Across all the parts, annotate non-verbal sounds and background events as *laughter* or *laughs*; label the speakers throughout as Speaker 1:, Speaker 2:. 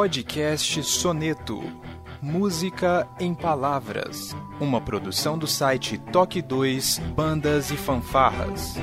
Speaker 1: Podcast Soneto. Música em Palavras. Uma produção do site Toque 2 Bandas e Fanfarras.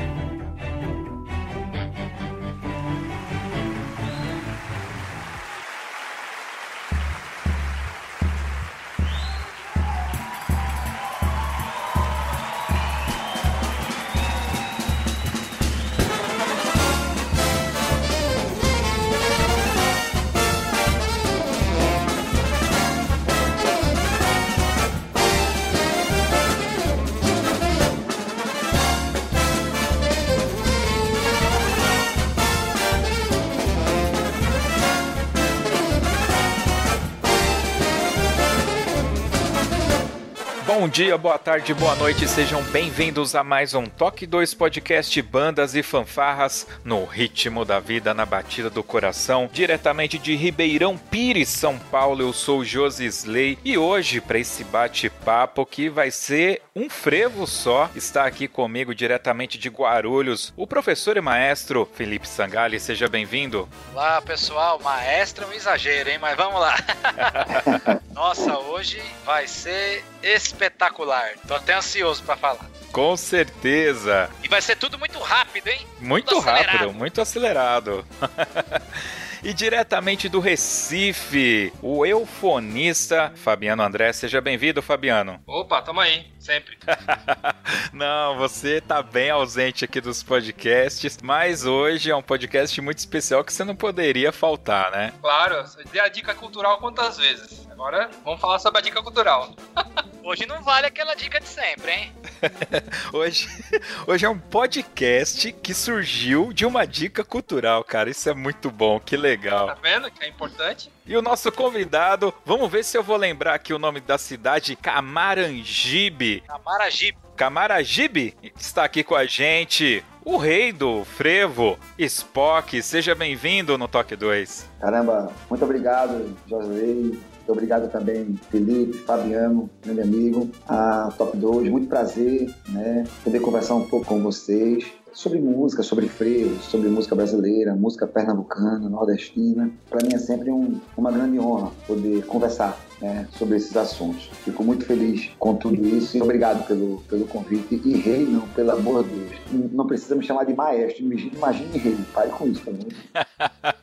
Speaker 1: Dia, boa tarde, boa noite, sejam bem-vindos a mais um Toque 2 Podcast Bandas e Fanfarras no ritmo da vida, na batida do coração, diretamente de Ribeirão Pires, São Paulo. Eu sou Josi Slay e hoje, para esse bate-papo que vai ser um frevo só, está aqui comigo diretamente de Guarulhos o professor e maestro Felipe Sangali. Seja bem-vindo.
Speaker 2: Olá, pessoal. Maestro é um exagero, hein? Mas vamos lá. *laughs* Nossa, hoje vai ser espetacular. Tô até ansioso para falar.
Speaker 1: Com certeza.
Speaker 2: E vai ser tudo muito rápido, hein?
Speaker 1: Muito rápido, muito acelerado. *laughs* e diretamente do Recife, o eufonista Fabiano André. Seja bem-vindo, Fabiano.
Speaker 3: Opa, tamo aí, sempre. *laughs*
Speaker 1: Não, você tá bem ausente aqui dos podcasts, mas hoje é um podcast muito especial que você não poderia faltar, né?
Speaker 3: Claro, dei a dica cultural quantas vezes? Agora vamos falar sobre a dica cultural. *laughs*
Speaker 2: Hoje não vale aquela dica de sempre, hein? *laughs*
Speaker 1: hoje, hoje é um podcast que surgiu de uma dica cultural, cara. Isso é muito bom, que legal.
Speaker 3: Tá vendo que é importante?
Speaker 1: E o nosso convidado, vamos ver se eu vou lembrar aqui o nome da cidade, Camaragibe.
Speaker 2: Camaragibe.
Speaker 1: Camaragibe está aqui com a gente. O rei do frevo, Spock, seja bem-vindo no Toque 2.
Speaker 4: Caramba, muito obrigado. Muito obrigado também, Felipe, Fabiano, meu amigo, a Top 2. Muito prazer, né? Poder conversar um pouco com vocês sobre música, sobre freio, sobre música brasileira, música pernambucana, nordestina. Para mim é sempre um, uma grande honra poder conversar né, sobre esses assuntos. Fico muito feliz com tudo isso e obrigado pelo, pelo convite. E rei, não, pelo amor de Deus. Não, precisa me chamar de maestro, imagine rei. Pare com isso também. *laughs*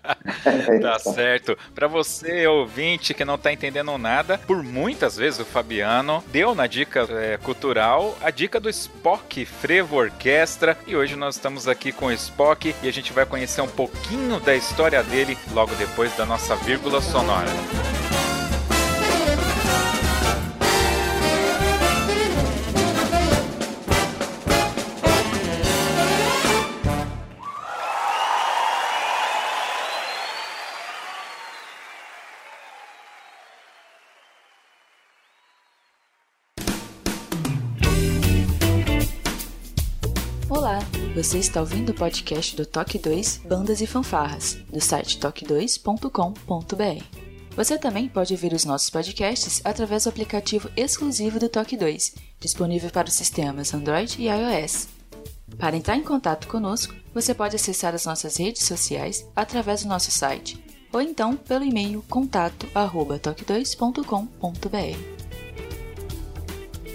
Speaker 4: *laughs*
Speaker 1: tá certo. Para você, ouvinte, que não tá entendendo nada, por muitas vezes o Fabiano deu na dica é, cultural a dica do Spock Frevo Orquestra. E hoje nós estamos aqui com o Spock e a gente vai conhecer um pouquinho da história dele logo depois da nossa vírgula sonora.
Speaker 5: Você está ouvindo o podcast do Toque 2 Bandas e Fanfarras, do site toque2.com.br. Você também pode ouvir os nossos podcasts através do aplicativo exclusivo do Toque 2, disponível para os sistemas Android e iOS. Para entrar em contato conosco, você pode acessar as nossas redes sociais através do nosso site, ou então pelo e-mail contato@toque2.com.br.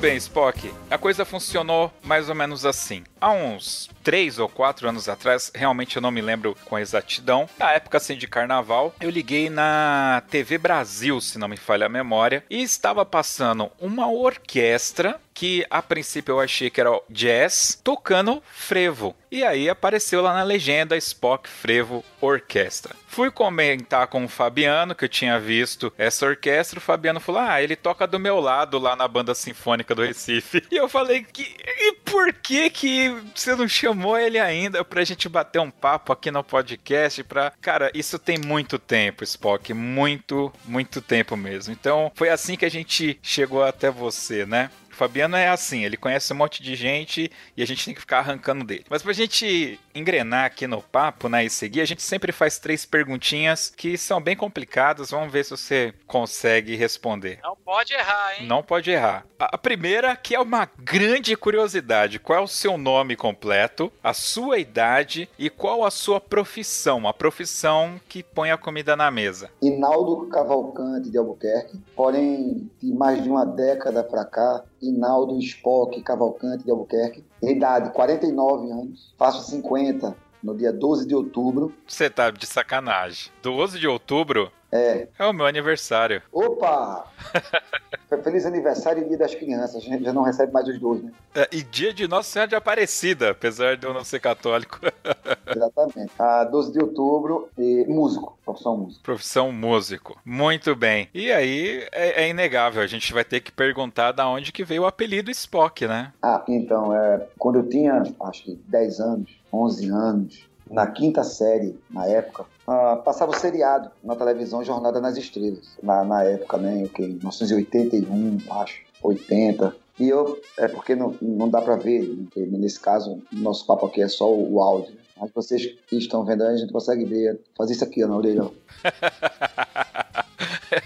Speaker 1: bem, Spock. A coisa funcionou mais ou menos assim. Há uns três ou quatro anos atrás, realmente eu não me lembro com exatidão, na época assim de carnaval, eu liguei na TV Brasil, se não me falha a memória, e estava passando uma orquestra que a princípio eu achei que era jazz tocando frevo. E aí apareceu lá na legenda Spock Frevo Orquestra. Fui comentar com o Fabiano que eu tinha visto essa orquestra. O Fabiano falou: Ah, ele toca do meu lado lá na banda sinfônica do Recife. *laughs* E eu falei: que, E por que que você não chamou ele ainda pra gente bater um papo aqui no podcast? Pra... Cara, isso tem muito tempo, Spock. Muito, muito tempo mesmo. Então foi assim que a gente chegou até você, né? Fabiano é assim, ele conhece um monte de gente e a gente tem que ficar arrancando dele. Mas pra gente engrenar aqui no papo, né, e seguir, a gente sempre faz três perguntinhas que são bem complicadas. Vamos ver se você consegue responder.
Speaker 2: Não pode errar, hein?
Speaker 1: Não pode errar. A primeira, que é uma grande curiosidade: qual é o seu nome completo, a sua idade e qual a sua profissão? A profissão que põe a comida na mesa.
Speaker 4: Inaldo Cavalcante de Albuquerque, porém, de mais de uma década para cá, Inaldo Spock Cavalcante de Albuquerque, idade 49 anos, faço 50 no dia 12 de outubro.
Speaker 1: Você tá de sacanagem. 12 de outubro?
Speaker 4: É.
Speaker 1: É o meu aniversário.
Speaker 4: Opa! *laughs* Feliz aniversário e dia das crianças. A gente já não recebe mais os dois, né?
Speaker 1: É, e dia de Nossa Senhora de Aparecida, apesar de eu não ser católico. *laughs*
Speaker 4: Exatamente. A 12 de outubro, e músico, profissão músico.
Speaker 1: Profissão músico. Muito bem. E aí é, é, inegável, a gente vai ter que perguntar da onde que veio o apelido Spock, né?
Speaker 4: Ah, então, é, quando eu tinha, acho que 10 anos, 11 anos, na quinta série, na época, uh, passava o seriado na televisão Jornada nas Estrelas. Na, na época, né, okay, 1981, acho, 80. E eu, é porque não, não dá para ver, né, nesse caso, nosso papo aqui é só o, o áudio. Mas vocês que estão vendo aí, a gente consegue ver. Fazer isso aqui ó, na orelha. *laughs*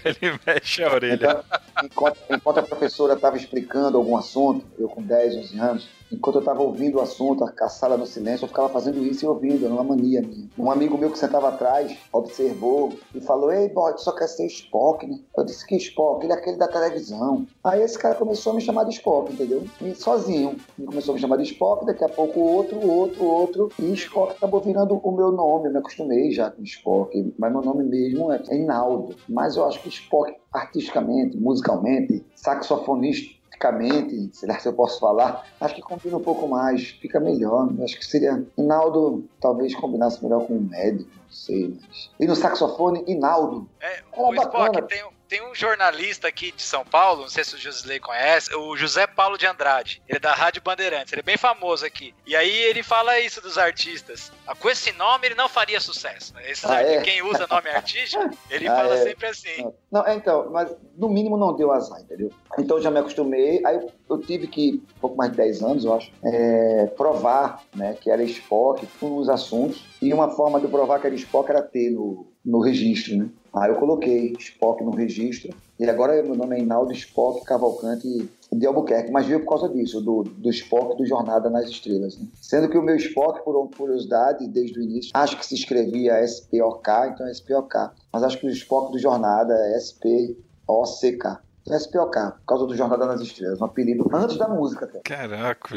Speaker 1: Ele mexe a orelha. Então,
Speaker 4: enquanto, enquanto a professora estava explicando algum assunto, eu com 10, 11 anos, enquanto eu estava ouvindo o assunto, a sala no silêncio, eu ficava fazendo isso e ouvindo, era uma mania minha. Um amigo meu que sentava atrás observou e falou: Ei, boy, tu só quer ser Spock, né? Eu disse que Spock, ele é aquele da televisão. Aí esse cara começou a me chamar de Spock, entendeu? E sozinho. Ele começou a me chamar de Spock, daqui a pouco outro, outro, outro. E Spock acabou virando o meu nome. Eu me acostumei já com Spock, mas meu nome mesmo é Reinaldo. Mas eu acho que Spock, artisticamente, musicalmente, saxofonista, politicamente, será que eu posso falar? Acho que combina um pouco mais, fica melhor. Acho que seria. Inaldo talvez combinasse melhor com um médico, não sei. Mas... E no saxofone, Inaldo.
Speaker 2: É, o Spock tem, tem um jornalista aqui de São Paulo, não sei se o Josilei conhece, o José Paulo de Andrade. Ele é da Rádio Bandeirantes, ele é bem famoso aqui. E aí ele fala isso dos artistas. Ah, com esse nome ele não faria sucesso. Né? ah, é? Quem usa nome artístico, ele *laughs* ah, fala é? sempre assim.
Speaker 4: Não, é, então, mas no mínimo não deu azar, entendeu? Então já me acostumei. Aí eu tive que, um pouco mais de 10 anos, eu acho, é, provar né, que era Spock com os assuntos. E uma forma de provar que era Spock era ter no, no registro, né? Aí eu coloquei Spock no registro. E agora meu nome é Inaldo Spock Cavalcante de Albuquerque, mas veio por causa disso, do, do Spock do Jornada nas Estrelas. Né? Sendo que o meu Spock, por curiosidade, desde o início, acho que se escrevia SPOK, então é SPOK. Mas acho que o Spock do Jornada é SPOCK. SPOK, por causa do Jornada nas Estrelas, um apelido antes da música. Cara.
Speaker 1: Caraca,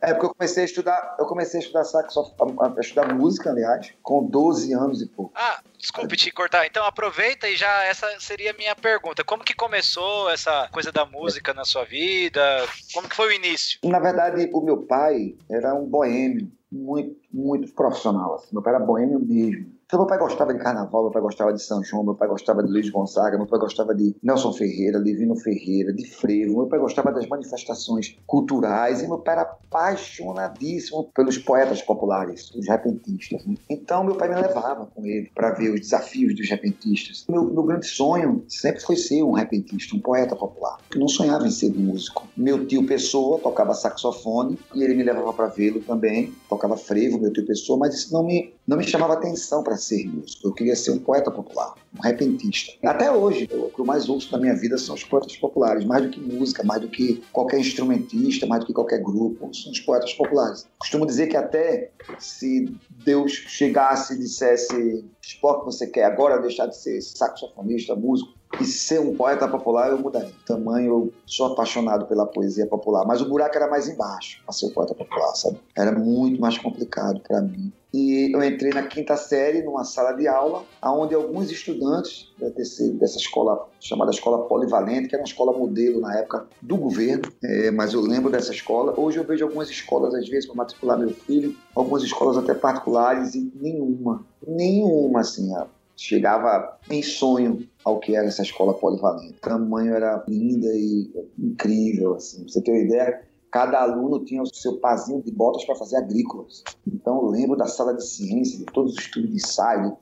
Speaker 4: É porque eu comecei a estudar, eu comecei a estudar saxo, a estudar música, aliás, com 12 anos e pouco.
Speaker 2: Ah, desculpe te cortar. Então aproveita e já essa seria a minha pergunta. Como que começou essa coisa da música na sua vida? Como que foi o início?
Speaker 4: Na verdade, o meu pai era um boêmio muito, muito profissional. Assim. Meu pai era boêmio mesmo. Então, meu pai gostava de carnaval, meu pai gostava de São João, meu pai gostava de Luiz Gonzaga, meu pai gostava de Nelson Ferreira, Livino Ferreira, de Frevo, meu pai gostava das manifestações culturais e meu pai era apaixonadíssimo pelos poetas populares, os repentistas. Né? Então, meu pai me levava com ele para ver os desafios dos repentistas. Meu, meu grande sonho sempre foi ser um repentista, um poeta popular. Eu não sonhava em ser músico. Meu tio Pessoa tocava saxofone e ele me levava para vê-lo também, tocava frevo, meu tio Pessoa, mas isso não me, não me chamava atenção para ser músico. Eu queria ser um poeta popular, um repentista. Até hoje, o que eu mais ouço na minha vida são os poetas populares, mais do que música, mais do que qualquer instrumentista, mais do que qualquer grupo, são os poetas populares. Costumo dizer que até se Deus chegasse e dissesse Spock, você quer agora deixar de ser saxofonista, músico, e ser um poeta popular eu mudaria. Tamanho, eu sou apaixonado pela poesia popular, mas o buraco era mais embaixo para ser um poeta popular, sabe? Era muito mais complicado para mim. E eu entrei na quinta série numa sala de aula, onde alguns estudantes desse, dessa escola chamada Escola Polivalente, que era uma escola modelo na época do governo, é, mas eu lembro dessa escola. Hoje eu vejo algumas escolas, às vezes, para matricular meu filho, algumas escolas até particulares, e nenhuma, nenhuma, assim, chegava em sonho ao que era essa escola polivalente. O tamanho era linda e incrível, assim. Pra você ter uma ideia, cada aluno tinha o seu pazinho de botas para fazer agrícolas. Então eu lembro da sala de ciência, de todos os estudos de ensaio.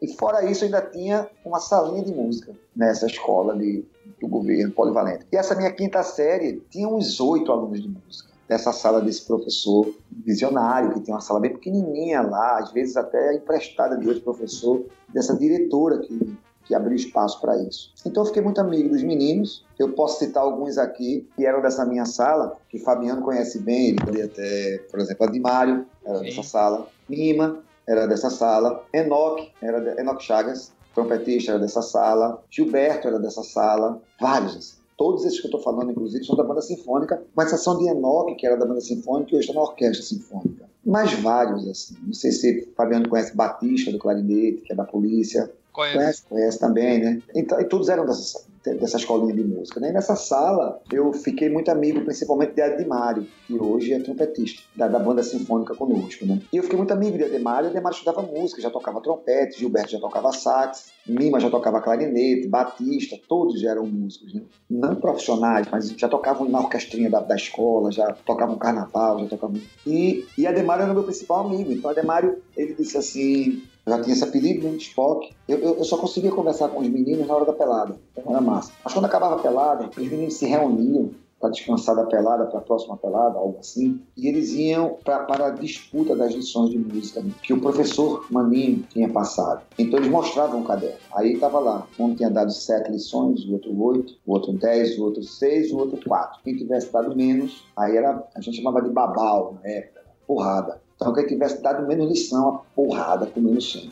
Speaker 4: E fora isso, ainda tinha uma salinha de música nessa escola de, do governo polivalente. E essa minha quinta série tinha uns oito alunos de música dessa sala desse professor visionário, que tem uma sala bem pequenininha lá, às vezes até emprestada de outro professor, dessa diretora que, que abriu espaço para isso. Então eu fiquei muito amigo dos meninos, eu posso citar alguns aqui que eram dessa minha sala, que Fabiano conhece bem, ele poderia até, por exemplo, Adimário era Sim. dessa sala, Mima era dessa sala, Enoch era de, Enoch Chagas, trompetista era dessa sala, Gilberto era dessa sala, vários assim. Todos esses que eu estou falando, inclusive, são da banda sinfônica, com exceção de Enoch, que era da banda sinfônica, e hoje está na orquestra sinfônica. Mas vários, assim. Não sei se Fabiano conhece Batista, do clarinete, que é da polícia.
Speaker 3: Conhece. Conhece,
Speaker 4: também, né? Então, e todos eram dessa, dessa escolinha de música. Né? E nessa sala, eu fiquei muito amigo, principalmente de Admário, que hoje é trompetista da, da, banda sinfônica conosco. Né? E eu fiquei muito amigo de Admário. Admário estudava música, já tocava trompete, Gilberto já tocava sax, Mima já tocava clarinete, Batista, todos já eram músicos. Né? Não profissionais, mas já tocavam na orquestrinha da, da escola, já tocavam carnaval, já tocavam. E, e Admário era o meu principal amigo. Então, Admário, ele disse assim já tinha esse apelido, né, Spock. Eu, eu, eu, só conseguia conversar com os meninos na hora da pelada. Então era massa. Mas quando acabava a pelada, os meninos se reuniam para descansar da pelada, para a próxima pelada, algo assim. E eles iam pra, para a disputa das lições de música né, que o professor Maninho tinha passado. Então eles mostravam o caderno. Aí estava lá, um tinha dado sete lições, o outro oito, o outro dez, o outro seis, o outro quatro. Quem tivesse dado menos, aí era, a gente chamava de babau na época, porrada. Então, quem tivesse dado menos lição, a porrada com menos chão.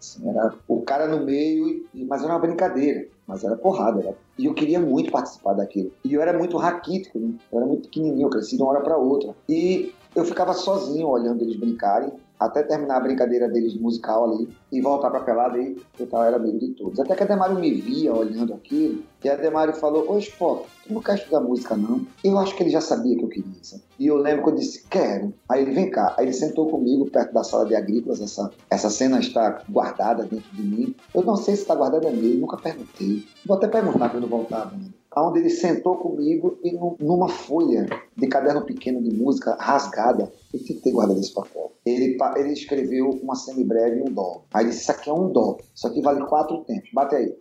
Speaker 4: Assim, era o cara no meio, mas era uma brincadeira. Mas era porrada. Era... E eu queria muito participar daquilo. E eu era muito raquítico, né? eu era muito pequenininho, eu cresci de uma hora para outra. E eu ficava sozinho olhando eles brincarem até terminar a brincadeira deles musical ali e voltar pra pelada e eu tava, era amigo de todos. Até que a Demário me via olhando aquilo e a Demário falou, ô Spock, tu não quer estudar música não? Eu acho que ele já sabia que eu queria, sabe? E eu lembro que eu disse, quero. Aí ele, vem cá. Aí ele sentou comigo perto da sala de agrícolas, essa, essa cena está guardada dentro de mim. Eu não sei se está guardada mesmo, nunca perguntei. Vou até perguntar quando voltar, né? Onde ele sentou comigo e numa folha de caderno pequeno de música rasgada, eu fiquei guardado esse papel. Ele, ele escreveu uma semibreve e um dó. Aí disse: Isso aqui é um dó, isso aqui vale quatro tempos, bate aí.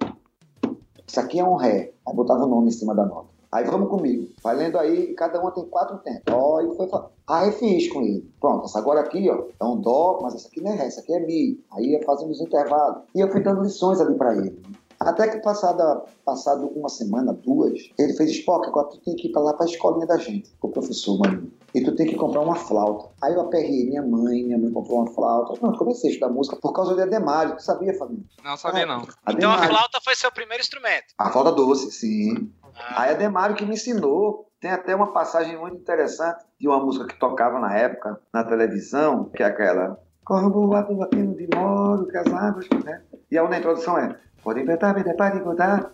Speaker 4: Isso aqui é um ré. Aí botava o nome em cima da nota. Aí vamos comigo. Vai lendo aí, cada uma tem quatro tempos. Ó, e foi Aí fiz com ele. Pronto, essa agora aqui, ó, é um dó, mas essa aqui não é ré, essa aqui é mi. Aí ia fazendo os intervalos. E eu fui dando lições ali para ele. Até que passada, passado uma semana, duas, ele fez, Spock, agora tu tem que ir para lá para a escolinha da gente, o professor mano. E tu tem que comprar uma flauta. Aí eu aperrei minha mãe, minha mãe comprou uma flauta. Pronto, comecei a estudar música por causa de Ademário. Tu sabia, Fabinho?
Speaker 3: Não, sabia não.
Speaker 2: Ademário. Então a flauta foi seu primeiro instrumento?
Speaker 4: A flauta doce, sim. Ah. Aí Ademário que me ensinou. Tem até uma passagem muito interessante de uma música que tocava na época, na televisão, que é aquela Corvo batendo de moro, que as águas, né? E a introdução é Pode inventar, pode pode botar.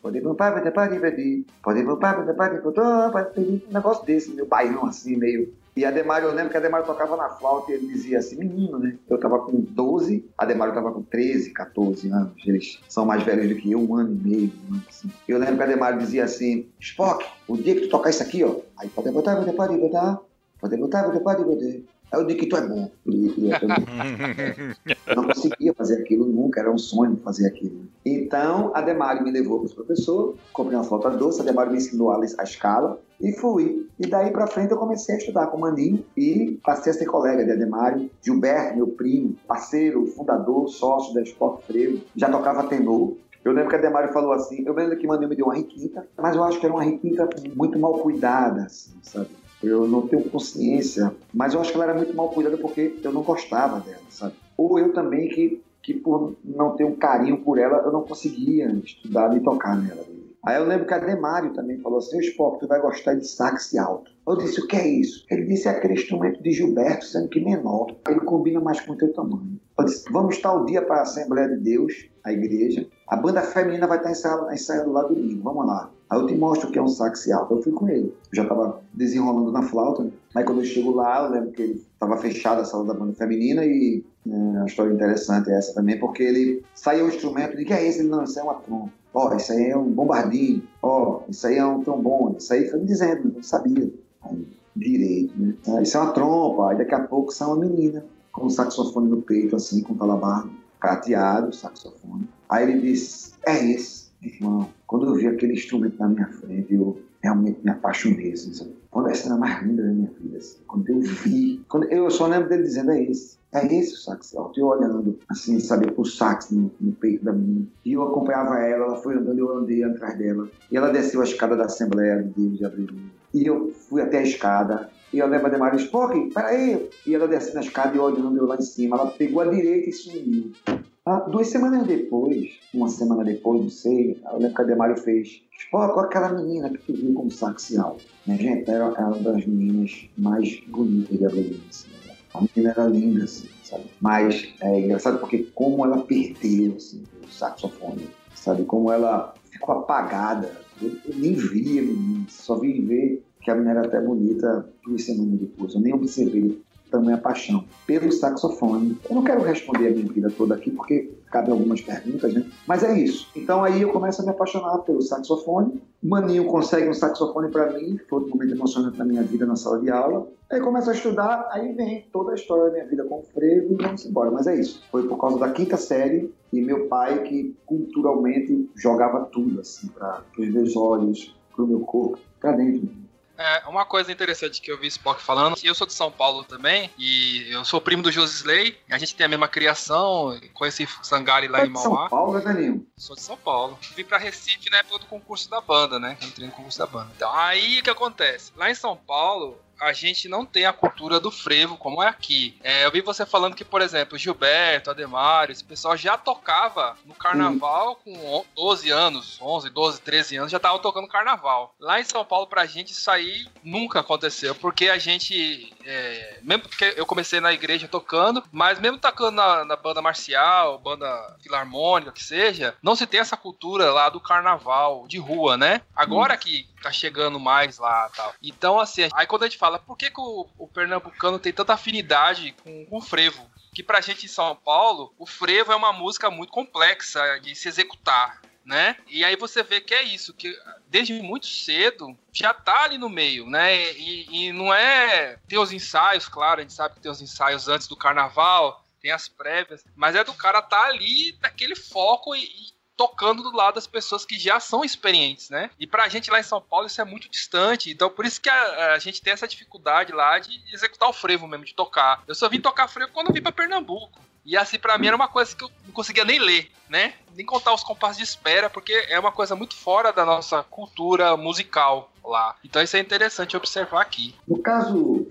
Speaker 4: Pode inventar, pode pode pedir. Pode inventar, pode pode botar. Pode pedir um negócio desse, meio bairrão assim, meio. E Ademário, eu lembro que Ademário tocava na flauta e ele dizia assim, menino, né? Eu tava com 12, Ademário tava com 13, 14 anos. Eles são mais velhos do que eu, um ano e meio, um ano assim. Eu lembro que Ademário dizia assim, Spock, o dia que tu tocar isso aqui, ó, aí pode botar, pode botar. Pode botar, pode pode botar. Aí eu digo que tu é bom. *laughs* eu não conseguia fazer aquilo nunca, era um sonho fazer aquilo. Então, a Demário me levou para os professores, comprei uma flauta doce, a Demário me ensinou a, escala e fui. E daí para frente eu comecei a estudar com o Maninho e passei a ser colega de Ademário. Gilberto, meu primo, parceiro, fundador, sócio da Sport Freio, já tocava tenor. Eu lembro que a Demário falou assim, eu lembro que o Maninho me deu uma requinta, mas eu acho que era uma requinta muito mal cuidada, assim, sabe? Eu não tenho consciência, mas eu acho que ela era muito mal cuidada porque eu não gostava dela, sabe? Ou eu também que, que por não ter um carinho por ela, eu não conseguia estudar e tocar nela. Aí eu lembro que a Demário também falou assim, Spock, tu vai gostar de sax alto. Eu disse, o que é isso? Ele disse, é aquele instrumento de Gilberto, sendo que menor. Ele combina mais com o teu tamanho. Eu disse, vamos tal dia para a Assembleia de Deus, a igreja. A banda feminina vai estar ensaiando, ensaiando lá domingo, vamos lá. Aí eu te mostro o que é um sax alto. Eu fui com ele. Eu já estava desenrolando na flauta. Né? Aí quando eu chego lá, eu lembro que ele estava fechada a sala da banda feminina e é, uma história interessante é essa também, porque ele saiu o instrumento e que é esse? Ele, não, isso é uma trompa. Ó, oh, isso aí é um bombardinho. Ó, oh, isso aí é um trombone. Isso aí foi me dizendo, eu não sabia. Aí, direito, né? Ah, isso é uma trompa. Aí daqui a pouco sai uma menina com um saxofone no peito, assim, com talabardo, prateado, saxofone. Aí ele diz, é esse. Irmão, quando eu vi aquele instrumento na minha frente, eu realmente me apaixonei, assim? Quando essa era a mais linda da minha vida, assim. Quando eu vi, quando eu só lembro dele dizendo, é esse. É esse o sax alto. Eu olhando, assim, sabe, o sax no, no, peito da menina. E eu acompanhava ela, ela foi andando, eu andei atrás dela. E ela desceu a escada da Assembleia de Deus de Abril. E eu fui até a escada. E eu lembro a Demaris, Spock, peraí. E ela desceu na escada e olhando eu lá em cima. Ela pegou a direita e sumiu. Ah, duas semanas depois, uma semana depois, não sei, eu lembro que a Demário fez. Spock, olha aquela menina que tu viu como sax alto. Né, gente, era uma das meninas mais bonitas de Abril. Assim. A menina era linda, assim, sabe? Mas é engraçado porque como ela perdeu, assim, o saxofone, sabe? Como ela ficou apagada. Eu, eu nem via menina, só vim ver que a menina era até bonita duas semanas depois. Eu nem observei tamanha paixão pelo saxofone. Eu não quero responder a minha vida toda aqui, porque cabem algumas perguntas, né? Mas é isso. Então aí eu começo a me apaixonar pelo saxofone. Maninho consegue um saxofone para mim, foi um momento emocionante na minha vida na sala de aula. Aí começo a estudar, aí vem toda a história da minha vida com o frevo e vamos embora. Mas é isso. Foi por causa da quinta série e meu pai que culturalmente jogava tudo assim para os meus olhos, para o meu corpo, para dentro.
Speaker 3: É, uma coisa interessante que eu vi Spock falando, eu sou de São Paulo também, e eu sou primo do Josisley, a gente tem a mesma criação, conheci Sangari lá em Mauá.
Speaker 4: São Paulo, né, Danilo?
Speaker 3: Sou de São Paulo. Vim pra Recife na época do concurso da banda, né? Entrei no concurso da banda. Então, aí o que acontece? Lá em São Paulo, a gente não tem a cultura do frevo como é aqui. É, eu vi você falando que, por exemplo, Gilberto, Ademário, esse pessoal já tocava no carnaval com 12 anos, 11, 12, 13 anos, já tava tocando carnaval. Lá em São Paulo, pra gente, isso aí nunca aconteceu, porque a gente, é, mesmo porque eu comecei na igreja tocando, mas mesmo tocando na, na banda marcial, banda filarmônica, que seja, não se tem essa cultura lá do carnaval de rua, né? Agora que tá chegando mais lá tal. Então, assim, aí quando a gente fala, por que, que o, o pernambucano tem tanta afinidade com, com o frevo? Que pra gente em São Paulo, o frevo é uma música muito complexa de se executar. Né? E aí você vê que é isso, que desde muito cedo já tá ali no meio, né? E, e não é. Tem os ensaios, claro, a gente sabe que tem os ensaios antes do carnaval, tem as prévias, mas é do cara tá ali naquele foco e, tocando do lado das pessoas que já são experientes, né? E pra gente lá em São Paulo isso é muito distante, então por isso que a, a gente tem essa dificuldade lá de executar o frevo mesmo, de tocar. Eu só vim tocar frevo quando vim pra Pernambuco. E assim, para mim era uma coisa que eu não conseguia nem ler, né? Nem contar os compassos de espera, porque é uma coisa muito fora da nossa cultura musical lá. Então isso é interessante observar aqui.
Speaker 4: No caso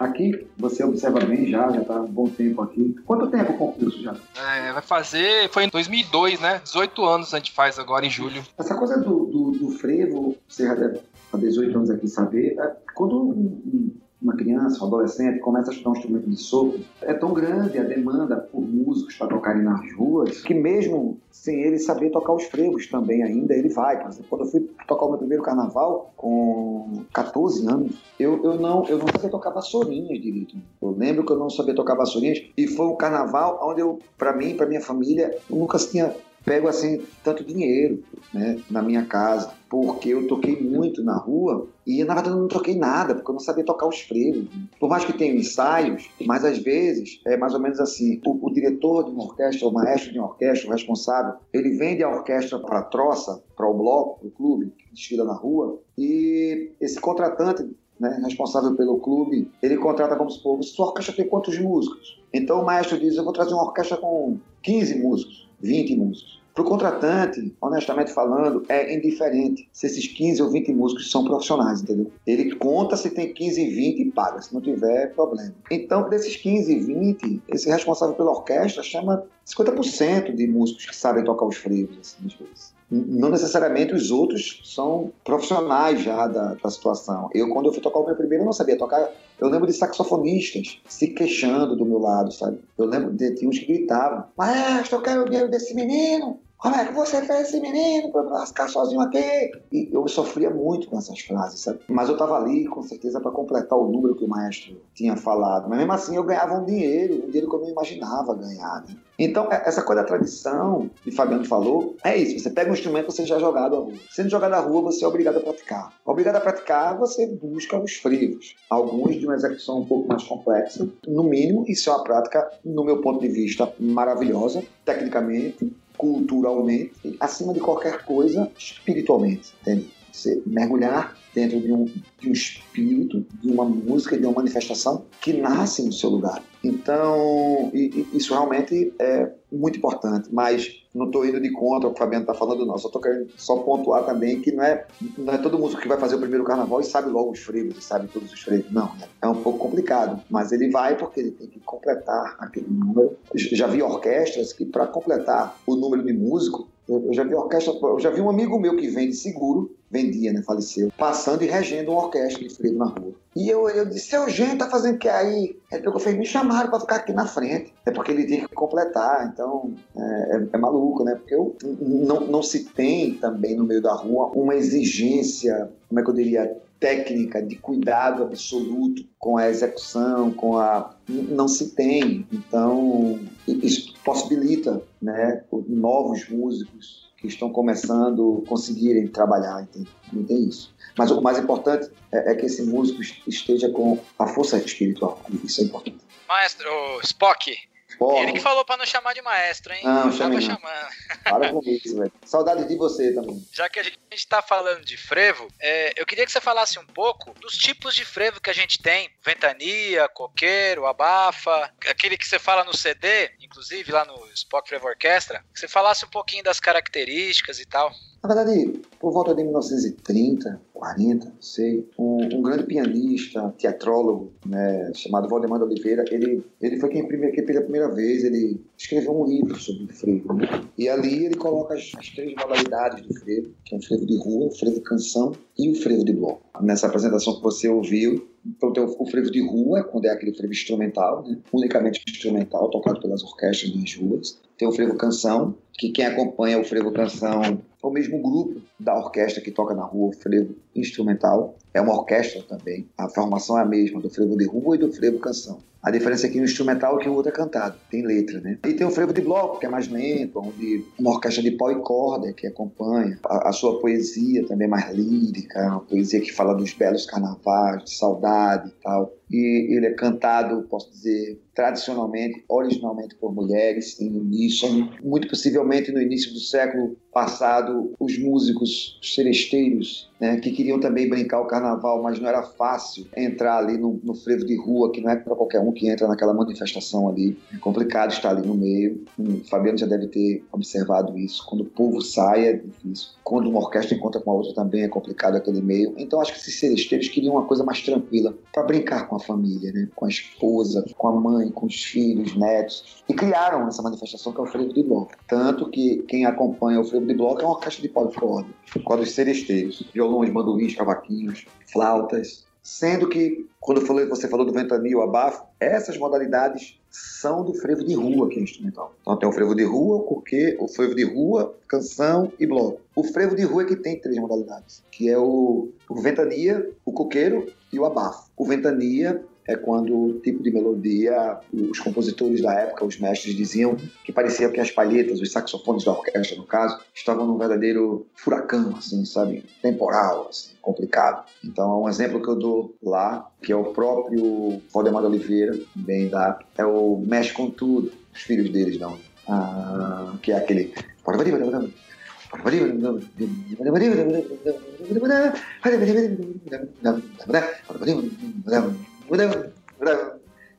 Speaker 4: Aqui você observa bem já, já há um bom tempo aqui. Quanto tempo o concurso já?
Speaker 3: É, vai fazer, foi em 2002, né? 18 anos a gente faz agora em julho.
Speaker 4: Essa coisa do, do, do frevo, você já deve há 18 anos aqui saber, é, quando um, uma criança, um adolescente começa a estudar um instrumento de sopro, é tão grande a demanda por músicos para tocarem nas ruas que mesmo sem ele saber tocar os frevos também ainda, ele vai. Quando eu fui tocar o meu primeiro carnaval, com 14 anos, eu, eu, não, eu não sabia tocar vassourinhas direito. Eu lembro que eu não sabia tocar vassourinhas e foi um carnaval onde eu, para mim, para minha família, eu nunca tinha pego assim tanto dinheiro né, na minha casa, porque eu toquei muito na rua e na verdade eu não toquei nada, porque eu não sabia tocar os frevos. Por mais que tenha ensaios, mas às vezes é mais ou menos assim: o, o diretor de uma orquestra, o maestro de uma orquestra, o responsável, ele vende a orquestra para a troça, para o bloco, para o clube, que desfila na rua, e esse contratante né, responsável pelo clube, ele contrata como se fosse, sua orquestra tem quantos músicos? Então o maestro diz, eu vou trazer uma orquestra com 15 músicos. 20 músicos. Para o contratante, honestamente falando, é indiferente se esses 15 ou 20 músicos são profissionais, entendeu? Ele conta se tem 15 e 20 e paga, se não tiver, problema. Então, desses 15 e 20, esse responsável pela orquestra chama 50% de músicos que sabem tocar os freivos, assim, às vezes. Não necessariamente os outros são profissionais já da, da situação. Eu, quando eu fui tocar o meu primeiro, eu não sabia tocar. Eu lembro de saxofonistas se queixando do meu lado, sabe? Eu lembro de, de uns que gritavam: Maestro, eu quero o dinheiro desse menino. É que você fez esse menino para lascar sozinho aqui? E eu sofria muito com essas frases, sabe? Mas eu estava ali, com certeza, para completar o número que o maestro tinha falado. Mas mesmo assim, eu ganhava um dinheiro, um dinheiro que eu não imaginava ganhar. Né? Então, é, essa coisa da tradição, que Fabiano falou, é isso. Você pega um instrumento, você já é jogado à rua. Sendo jogado à rua, você é obrigado a praticar. Obrigado a praticar, você busca os frevos. Alguns de uma execução um pouco mais complexa. No mínimo, isso é uma prática, no meu ponto de vista, maravilhosa, tecnicamente, culturalmente, acima de qualquer coisa, espiritualmente, entende? Você mergulhar dentro de um, de um espírito, de uma música, de uma manifestação que nasce no seu lugar. Então, isso realmente é muito importante, mas não estou indo de contra o que o Fabiano está falando, não. Só estou querendo só pontuar também que não é, não é todo músico que vai fazer o primeiro carnaval e sabe logo os frevos, e sabe todos os frevos. Não, né? é um pouco complicado, mas ele vai porque ele tem que completar aquele número. Já vi orquestras que, para completar o número de músico, eu já vi orquestra, eu já vi um amigo meu que vende seguro, vendia, né, faleceu, passando e regendo uma orquestra de frevo na rua. E eu, eu disse, seu gente tá fazendo o que aí? Ele pegou, fez, me chamaram para ficar aqui na frente. É porque ele tinha que completar, então é, é, é, maluco, né? Porque eu, não, não se tem também no meio da rua uma exigência, como é que eu diria, técnica de cuidado absoluto com a execução, com a não se tem. Então isso possibilita, né, novos músicos que estão começando conseguirem trabalhar, entende? Não tem isso. Mas o mais importante é, é, que esse músico esteja com a força espiritual. Isso é importante.
Speaker 2: Maestro Spock, Porra. Ele que falou pra não chamar de maestro, hein? Não,
Speaker 4: chame não. chamando. *laughs* Para com isso, velho. Saudade de você também.
Speaker 2: Já que a gente tá falando de frevo, é, eu queria que você falasse um pouco dos tipos de frevo que a gente tem. Ventania, coqueiro, abafa, aquele que você fala no CD, inclusive lá no Spock Frevo Orquestra, que você falasse um pouquinho das características e tal.
Speaker 4: Na verdade, por volta de 1930, 40, não sei, um, um, grande pianista, teatrólogo, né, chamado Valdemar de Oliveira, ele, ele foi quem, quem pela primeira vez ele escreveu um livro sobre o frevo. Né? E ali ele coloca as, as, três modalidades do frevo, que é o frevo de rua, o frevo de canção e o frevo de bloco. Nessa apresentação que você ouviu, então tem o, frevo de rua, quando é aquele frevo instrumental, né? unicamente instrumental, tocado pelas orquestras nas ruas. Tem o frevo canção, que quem acompanha o frevo canção é o mesmo grupo da orquestra que toca na rua, o frevo instrumental. É uma orquestra também. A formação é a mesma do frevo de rua e do frevo canção. A diferença é que o instrumental é que o outro é cantado, tem letra, né? E tem o frevo de bloco, que é mais lento, onde uma orquestra de pau e corda que acompanha. A, a sua poesia também é mais lírica, uma poesia que fala dos belos carnavais, de saudade e tal e ele é cantado, posso dizer, tradicionalmente, originalmente por mulheres em uníssono. Muito possivelmente no início do século passado, os músicos seresteiros, né, que queriam também brincar o carnaval, mas não era fácil entrar ali no, no frevo de rua, que não é para qualquer um que entra naquela manifestação ali. É complicado estar ali no meio. O Fabiano já deve ter observado isso. Quando o povo sai, é difícil. Quando uma orquestra encontra com a outra também é complicado aquele meio. Então acho que esses seresteiros queriam uma coisa mais tranquila para brincar com a família, né? com a esposa, com a mãe, com os filhos, netos. E criaram essa manifestação que é o frevo de bloco. Tanto que quem acompanha o frevo de bloco é uma caixa de pau de corda, com dos seresteiros, violões, bandolins, cavaquinhos, flautas. Sendo que, quando você falou do ventania, abafo, essas modalidades são do frevo de rua, que é instrumental. Então tem o frevo de rua, o coquê, o frevo de rua, canção e bloco. O frevo de rua é que tem três modalidades, que é o, o ventania, o coqueiro e o abafo. O ventania é quando o tipo de melodia, os compositores da época, os mestres diziam que parecia que as palhetas, os saxofones da orquestra, no caso, estavam num verdadeiro furacão, assim, sabe? Temporal, assim, complicado. Então, um exemplo que eu dou lá, que é o próprio Valdemar Oliveira, bem da, é o Mexe com Tudo, os filhos deles não, ah, que é aquele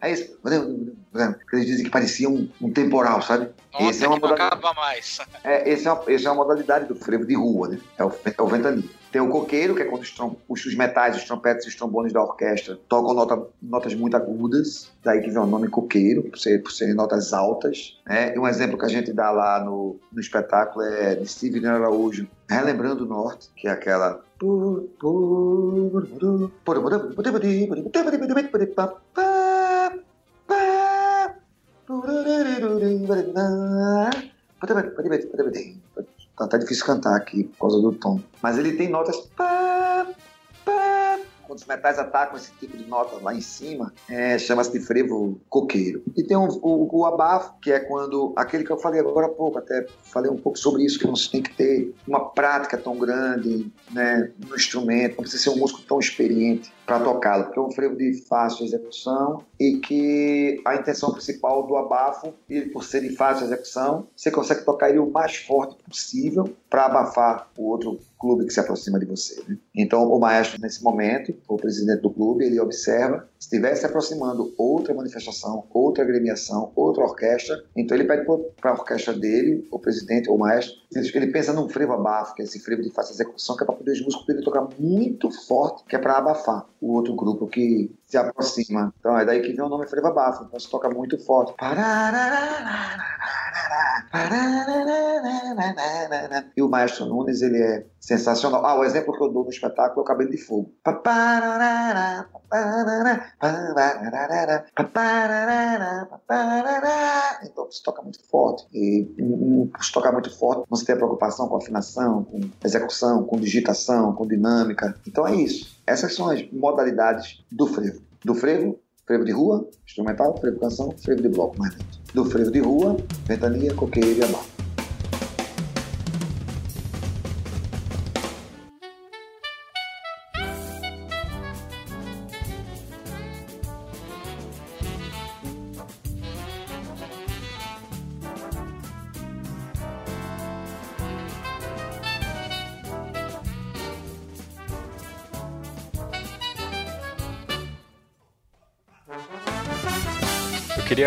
Speaker 4: é isso. eles dizem que parecia um, um temporal, sabe?
Speaker 2: Nossa, esse é uma modalidade... acaba mais. *laughs*
Speaker 4: É, esse é, uma, esse é uma modalidade do frevo de rua, né? É o, é o ventania. Tem o coqueiro, que é quando os, trom os metais, os trompetes e os trombones da orquestra tocam nota, notas muito agudas, daí que vem o nome coqueiro, por, ser, por serem notas altas. Né? E um exemplo que a gente dá lá no, no espetáculo é de Steven Araújo, Relembrando o Norte, que é aquela. Tá, tá difícil cantar aqui por causa do tom. Mas ele tem notas. Quando os metais atacam esse tipo de nota lá em cima, é, chama-se de frevo coqueiro. E tem um, o, o, abafo, que é quando, aquele que eu falei agora há pouco, até falei um pouco sobre isso, que você tem que ter uma prática tão grande né, no instrumento, não precisa ser um músico tão experiente para tocá-lo, porque é um frevo de fácil execução e que a intenção principal do abafo, ele por ser de fácil execução, você consegue tocar ele o mais forte possível para abafar o outro clube que se aproxima de você. Né? Então, o maestro, nesse momento, o presidente do clube, ele observa se estiver se aproximando outra manifestação, outra agremiação, outra orquestra, então ele pede para a orquestra dele, o presidente ou o maestro, ele pensa num frevo abafo, que é esse frevo de fácil execução, que é para poder os músicos poderem tocar muito forte, que é para abafar o outro grupo que se aproxima. Então é daí que vem o nome frevo abafo, então se toca muito forte. E o maestro Nunes, ele é sensacional. Ah, o exemplo que eu dou no espetáculo é o Cabelo de Fogo. Então se toca muito forte. E se tocar muito forte, você tem a preocupação com afinação, com execução, com digitação, com dinâmica. Então é isso. Essas são as modalidades do frevo. Do frevo, frevo de rua, instrumental, frevo canção, frevo de bloco mais lento. Do frevo de rua, ventania, coqueiro e abafo.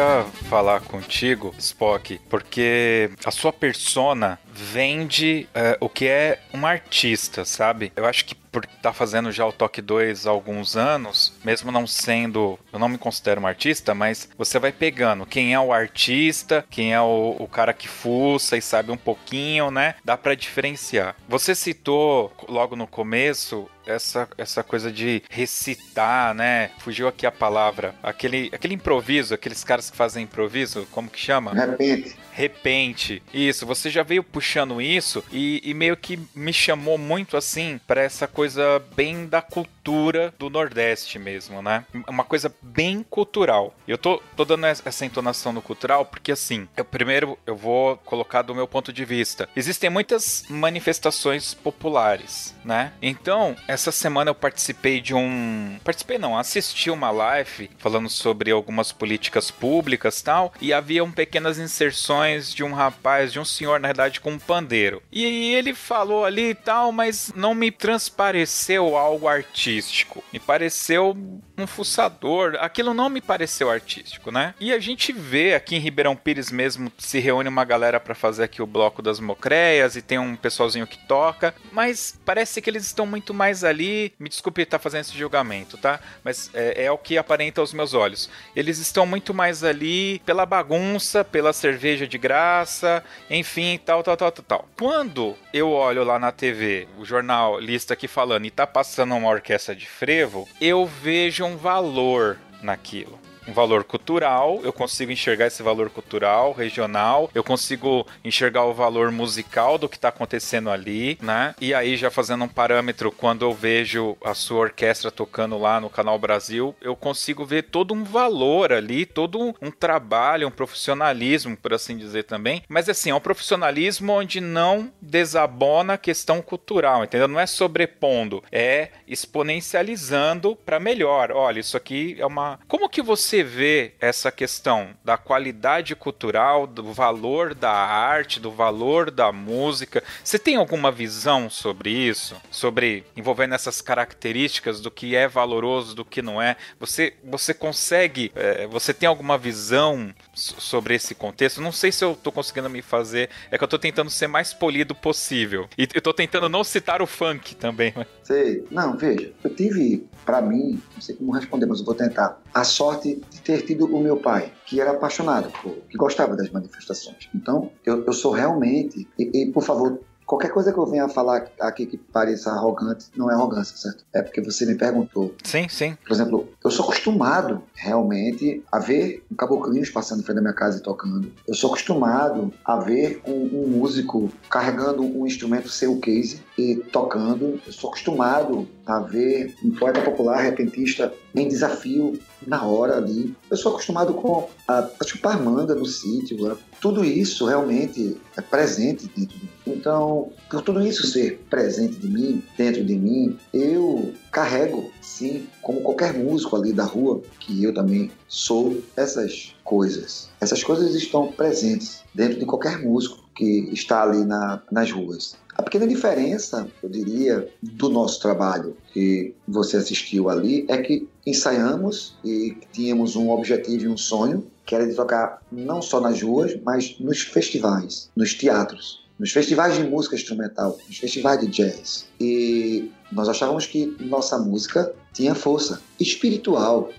Speaker 1: Queria falar contigo, Spock, porque a sua persona vende uh, o que é um artista, sabe? Eu acho que por estar tá fazendo já o Toque 2 há alguns anos, mesmo não sendo, eu não me considero um artista, mas você vai pegando quem é o artista, quem é o, o cara que fuça e sabe um pouquinho, né? Dá para diferenciar. Você citou logo no começo essa, essa coisa de recitar, né? Fugiu aqui a palavra. Aquele, aquele improviso, aqueles caras que fazem improviso, como que chama?
Speaker 4: Repente.
Speaker 1: Repente. Isso, você já veio puxando isso e, e meio que me chamou muito assim para essa coisa bem da cultura do Nordeste mesmo, né? Uma coisa bem cultural. Eu tô, tô dando essa entonação no cultural porque assim, eu primeiro eu vou colocar do meu ponto de vista. Existem muitas manifestações populares, né? Então, essa semana eu participei de um. Participei não, assisti uma live falando sobre algumas políticas públicas tal. E haviam pequenas inserções de um rapaz, de um senhor, na verdade, com um pandeiro. E ele falou ali e tal, mas não me transpareceu algo artístico. Me pareceu um fuçador. Aquilo não me pareceu artístico, né? E a gente vê aqui em Ribeirão Pires mesmo se reúne uma galera para fazer aqui o bloco das mocreias e tem um pessoalzinho que toca, mas parece que eles estão muito mais ali, me desculpe estar fazendo esse julgamento, tá? Mas é, é, o que aparenta aos meus olhos. Eles estão muito mais ali pela bagunça, pela cerveja de graça, enfim, tal, tal, tal, tal, tal. Quando eu olho lá na TV, o jornal lista aqui falando e tá passando uma orquestra de frevo, eu vejo um valor naquilo um valor cultural, eu consigo enxergar esse valor cultural, regional, eu consigo enxergar o valor musical do que está acontecendo ali, né? E aí, já fazendo um parâmetro, quando eu vejo a sua orquestra tocando lá no Canal Brasil, eu consigo ver todo um valor ali, todo um trabalho, um profissionalismo, por assim dizer também. Mas assim, é um profissionalismo onde não desabona a questão cultural, entendeu? Não é sobrepondo, é exponencializando para melhor. Olha, isso aqui é uma. Como que você você vê essa questão da qualidade cultural, do valor da arte, do valor da música? Você tem alguma visão sobre isso? Sobre envolvendo essas características do que é valoroso, do que não é? Você, você consegue, é, você tem alguma visão sobre esse contexto? Não sei se eu tô conseguindo me fazer, é que eu tô tentando ser mais polido possível. E eu tô tentando não citar o funk também. Né?
Speaker 4: Sei. Não, veja, eu tive, para mim, não sei como responder, mas eu vou tentar, a sorte de ter tido o meu pai, que era apaixonado, por, que gostava das manifestações. Então, eu, eu sou realmente, e, e por favor, Qualquer coisa que eu venha falar aqui que pareça arrogante, não é arrogância, certo? É porque você me perguntou.
Speaker 1: Sim, sim.
Speaker 4: Por exemplo, eu sou acostumado realmente a ver um caboclinhos passando em frente da minha casa e tocando. Eu sou acostumado a ver um, um músico carregando um instrumento seu case e tocando. Eu sou acostumado a ver um poeta popular repentista em desafio na hora ali. Eu sou acostumado com a, a chupar manga no sítio. Tudo isso realmente é presente dentro de mim. Então, por tudo isso ser presente de mim, dentro de mim, eu carrego, sim, como qualquer músico ali da rua, que eu também sou, essas coisas. Essas coisas estão presentes dentro de qualquer músico que está ali na, nas ruas. A pequena diferença, eu diria, do nosso trabalho que você assistiu ali é que ensaiamos e tínhamos um objetivo e um sonho, que era de tocar não só nas ruas, mas nos festivais, nos teatros nos festivais de música instrumental, nos festivais de jazz. E nós achávamos que nossa música tinha força espiritual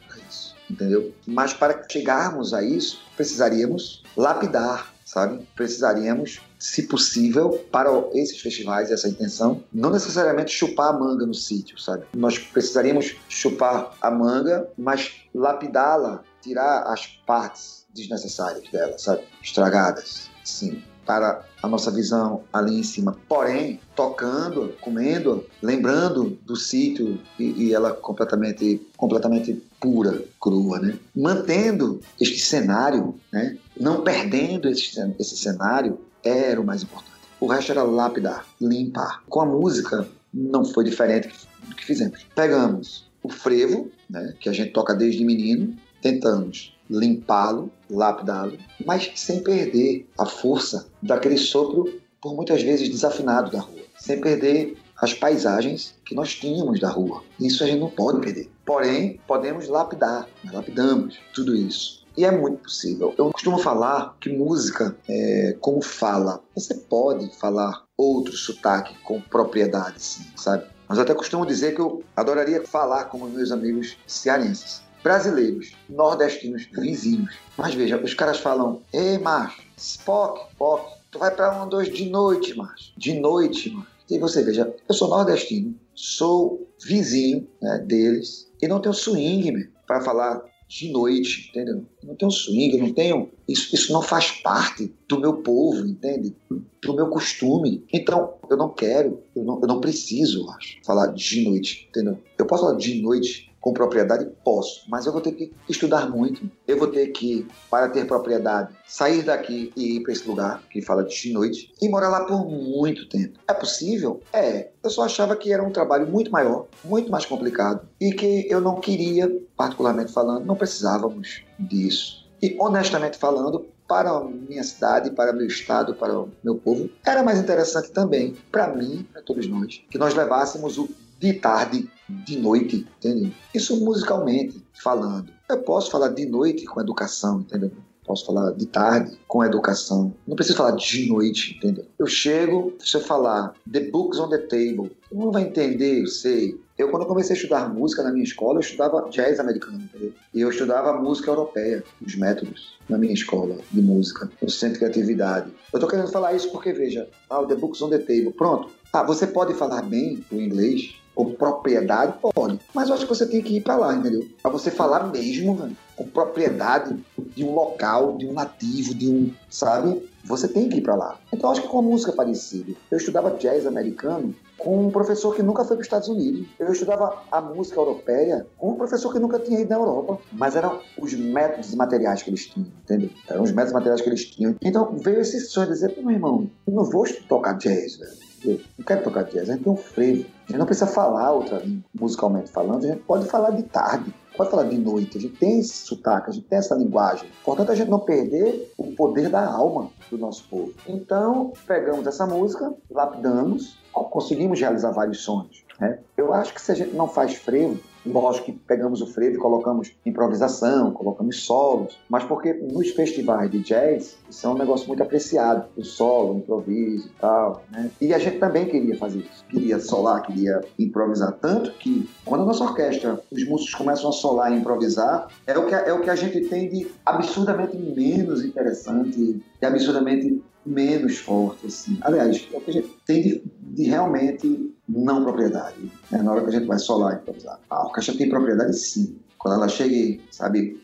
Speaker 4: entendeu? Mas para chegarmos a isso, precisaríamos lapidar, sabe? Precisaríamos, se possível, para esses festivais, essa intenção, não necessariamente chupar a manga no sítio, sabe? Nós precisaríamos chupar a manga, mas lapidá-la, tirar as partes desnecessárias dela, sabe? Estragadas, sim para a nossa visão ali em cima. Porém, tocando, comendo, lembrando do sítio e, e, ela completamente, completamente pura, crua, né? Mantendo este cenário, né? Não perdendo esse, esse cenário era o mais importante. O resto era lapidar, limpar. Com a música não foi diferente do que fizemos. Pegamos o frevo, né? Que a gente toca desde menino, tentamos limpá-lo, lapidá-lo, mas sem perder a força daquele sopro, por muitas vezes desafinado da rua, sem perder as paisagens que nós tínhamos da rua. Isso a gente não pode perder. Porém, podemos lapidar, nós lapidamos tudo isso. E é muito possível. Eu costumo falar que música é como fala. Você pode falar outro sotaque com propriedade, sim, sabe? Mas até costumo dizer que eu adoraria falar como meus amigos cearenses brasileiros, nordestinos, vizinhos. Mas veja, os caras falam: Ei, macho, Spock, Spock, tu vai para um, dois de noite, macho. De noite, macho. E você veja, eu sou nordestino, sou vizinho né, deles e não tenho swing para falar de noite, entendeu? não tenho swing, não tenho. Isso, isso não faz parte do meu povo, entende? Do meu costume. Então, eu não quero, eu não, eu não preciso, acho, falar de noite, entendeu? Eu posso falar de noite com propriedade? Posso, mas eu vou ter que estudar muito. Eu vou ter que, para ter propriedade, sair daqui e ir para esse lugar que fala de noite e morar lá por muito tempo. É possível? É. Eu só achava que era um trabalho muito maior, muito mais complicado e que eu não queria, particularmente falando, não precisávamos disso. E honestamente falando, para a minha cidade, para meu estado, para o meu povo, era mais interessante também, para mim, para todos nós, que nós levássemos o de tarde, de noite, entendeu? Isso musicalmente falando. Eu posso falar de noite com educação, entendeu? Posso falar de tarde com educação. Não preciso falar de noite, entendeu? Eu chego, se eu falar The Books on the Table, todo mundo vai entender, eu sei. Eu, quando comecei a estudar música na minha escola, eu estudava jazz americano, entendeu? E eu estudava música europeia, os métodos, na minha escola de música, no centro de criatividade. Eu tô querendo falar isso porque, veja, ah, The Books on the Table, pronto. Ah, você pode falar bem o inglês, ou propriedade, pode. Mas eu acho que você tem que ir para lá, entendeu? Para você falar mesmo, velho, com propriedade de um local, de um nativo, de um, sabe? Você tem que ir para lá. Então eu acho que com a música é parecido. Eu estudava jazz americano com um professor que nunca foi para os Estados Unidos. Eu estudava a música europeia com um professor que nunca tinha ido na Europa. Mas eram os métodos materiais que eles tinham, entendeu? Eram os métodos materiais que eles tinham. Então veio esse sonho de dizer, meu irmão, eu não vou tocar jazz, velho Eu não quero tocar jazz, a gente tem um frevo. A gente não precisa falar outra língua, musicalmente falando, a gente pode falar de tarde, pode falar de noite, a gente tem esse sotaque, a gente tem essa linguagem. Portanto, a gente não perder o poder da alma do nosso povo. Então, pegamos essa música, lapidamos, conseguimos realizar vários sonhos. Né? Eu acho que se a gente não faz frevo, Lógico que pegamos o frevo e colocamos improvisação, colocamos solos, mas porque nos festivais de jazz isso é um negócio muito apreciado, o solo, o improviso e tal, né? E a gente também queria fazer isso, queria solar, queria improvisar tanto que quando a nossa orquestra, os músicos começam a solar e improvisar, é o que é o que a gente tem de absurdamente menos interessante e absurdamente menos forte, assim. Aliás, é o que a gente tem de, de realmente não propriedade. Né? Na hora que a gente vai solar improvisar. A orquestra tem propriedade sim. Quando ela chega e, sabe,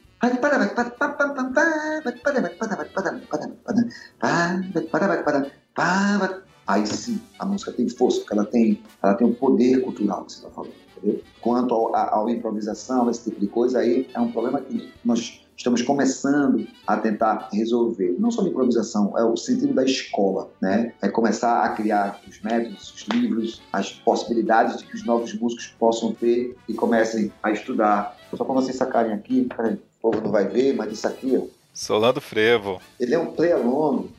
Speaker 4: aí sim a música tem força, porque ela tem, ela tem um poder cultural que você está falando. Entendeu? Quanto à improvisação, esse tipo de coisa, aí é um problema que nós estamos começando a tentar resolver. Não só de improvisação, é o sentido da escola, né? É começar a criar os métodos, os livros, as possibilidades de que os novos músicos possam ter e comecem a estudar. Só para vocês sacarem aqui, o povo não vai ver, mas isso aqui, ó.
Speaker 1: Solando Frevo.
Speaker 4: Ele é um play along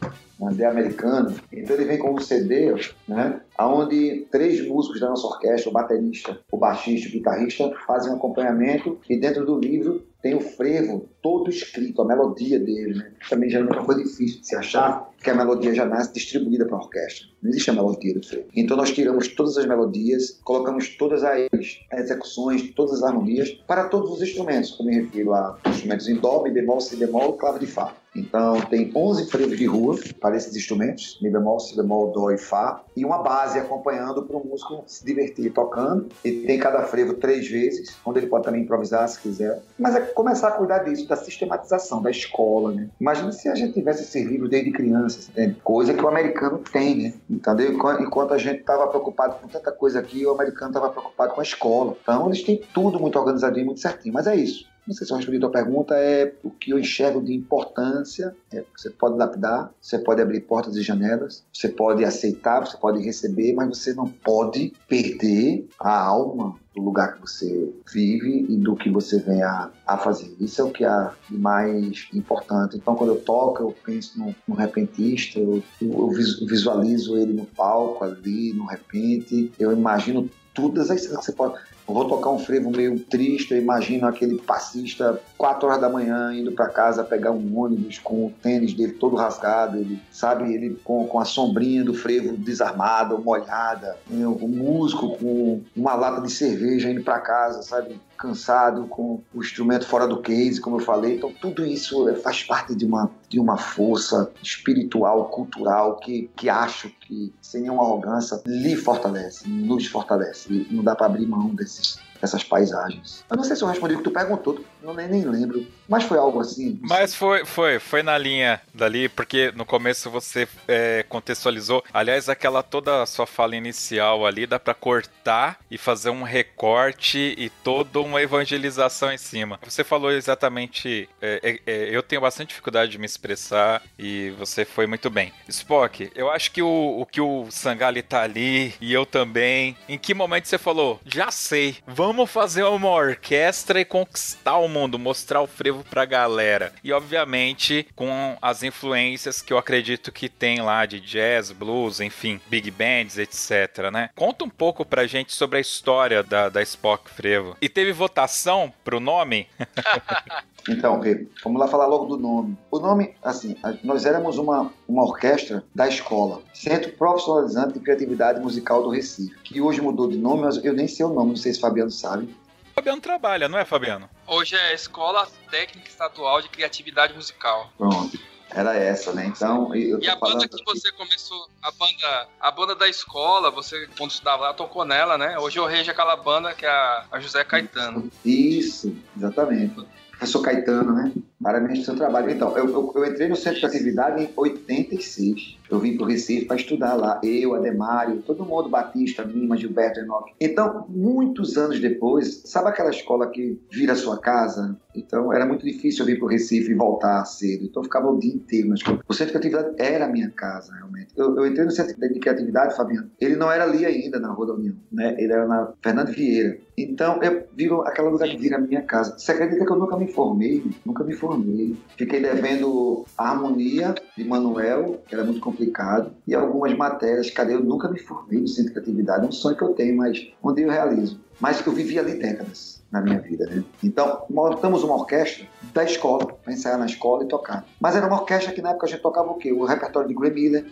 Speaker 4: é americano. Então ele vem com um CD, né, onde três músicos da nossa orquestra, o baterista, o baixista e o guitarrista, fazem um acompanhamento e dentro do livro tem o frevo todo escrito, a melodia dele, né? Também já é uma coisa difícil de se achar, porque a melodia já nasce distribuída para a orquestra. Não existe a melodia do frevo. Então nós tiramos todas as melodias, colocamos todas as execuções, todas as harmonias para todos os instrumentos. Eu me refiro a instrumentos em dó, mi bemol, si bemol, clave de fá. Então tem 11 frevos de rua para esses instrumentos, mi bemol, si bemol, dó e fá, e uma base acompanhando para o músico se divertir tocando. E tem cada frevo três vezes, onde ele pode também improvisar se quiser. Mas é começar a cuidar disso, da sistematização, da escola, né? Imagina se a gente tivesse esse livro desde criança, entende? coisa que o americano tem, né? Entendeu? Enquanto a gente estava preocupado com tanta coisa aqui, o americano estava preocupado com a escola. Então eles têm tudo muito organizadinho, muito certinho. Mas é isso. Não sei se eu respondi a tua pergunta, é o que eu enxergo de importância. É, você pode lapidar, você pode abrir portas e janelas, você pode aceitar, você pode receber, mas você não pode perder a alma do lugar que você vive e do que você vem a, a fazer. Isso é o que é mais importante. Então, quando eu toco, eu penso no, no repentista, eu, eu visualizo ele no palco ali, no repente, eu imagino todas as cenas que você pode vou tocar um frevo meio triste, eu imagino aquele passista, 4 horas da manhã, indo para casa pegar um ônibus com o tênis dele todo rasgado, ele, sabe, ele com, com a sombrinha do frevo desarmada, molhada, o músico com uma lata de cerveja indo para casa, sabe, cansado, com o instrumento fora do case, como eu falei. Então, tudo isso é, faz parte de uma, de uma força espiritual, cultural, que, que acho que, sem nenhuma arrogância, lhe fortalece, nos fortalece. E não dá para abrir mão desses, essas paisagens. Eu não sei se eu respondi o que tu perguntou, não nem, nem lembro. Mas foi algo assim.
Speaker 1: Mas foi, foi, foi na linha dali, porque no começo você é, contextualizou. Aliás, aquela toda a sua fala inicial ali dá para cortar e fazer um recorte e toda uma evangelização em cima. Você falou exatamente. É, é, é, eu tenho bastante dificuldade de me expressar e você foi muito bem. Spock, eu acho que o, o que o Sangali tá ali e eu também. Em que momento você falou? Já sei, vamos fazer uma orquestra e conquistar o mundo, mostrar o frevo pra galera. E obviamente com as influências que eu acredito que tem lá de jazz, blues, enfim, big bands, etc, né? Conta um pouco pra gente sobre a história da, da Spock Frevo. E teve votação pro nome? *laughs*
Speaker 4: Então, vamos lá falar logo do nome. O nome, assim, nós éramos uma, uma orquestra da escola, Centro Profissionalizante de Criatividade Musical do Recife, que hoje mudou de nome, mas eu nem sei o nome, não sei se Fabiano sabe.
Speaker 1: Fabiano trabalha, não é, Fabiano?
Speaker 3: Hoje é a Escola Técnica Estadual de Criatividade Musical.
Speaker 4: Pronto. Era essa, né? Então,
Speaker 3: e a banda que você começou, a banda, a banda da escola, você quando estudava lá tocou nela, né? Hoje eu rejo aquela banda que é a José Caetano.
Speaker 4: Isso, exatamente professor Caetano, né? Parabéns pelo seu trabalho. Então, eu, eu, eu, entrei no centro de atividade em 86. Eu vim para o Recife para estudar lá. Eu, Ademário, todo mundo, Batista, Lima, Gilberto, Enoque. Então, muitos anos depois, sabe aquela escola que vira sua casa? Então, era muito difícil eu vir para o Recife e voltar cedo. Então, eu ficava o dia inteiro na escola. O centro de criatividade era a minha casa, realmente. Eu, eu entrei no centro de criatividade, Fabiano. Ele não era ali ainda, na Rua da União. Né? Ele era na Fernando Vieira. Então, eu vivo aquela lugar que vira a minha casa. Você acredita que eu nunca me formei? Nunca me formei. Fiquei devendo harmonia de Manuel, que era muito complicado, e algumas matérias. Cadê? Eu nunca me formei no centro de criatividade. É um sonho que eu tenho, mas dia eu realizo. Mas que eu vivi ali décadas na minha vida, né? Então, montamos uma orquestra da escola, para ensaiar na escola e tocar. Mas era uma orquestra que na época a gente tocava o quê? O repertório de Glenn Miller,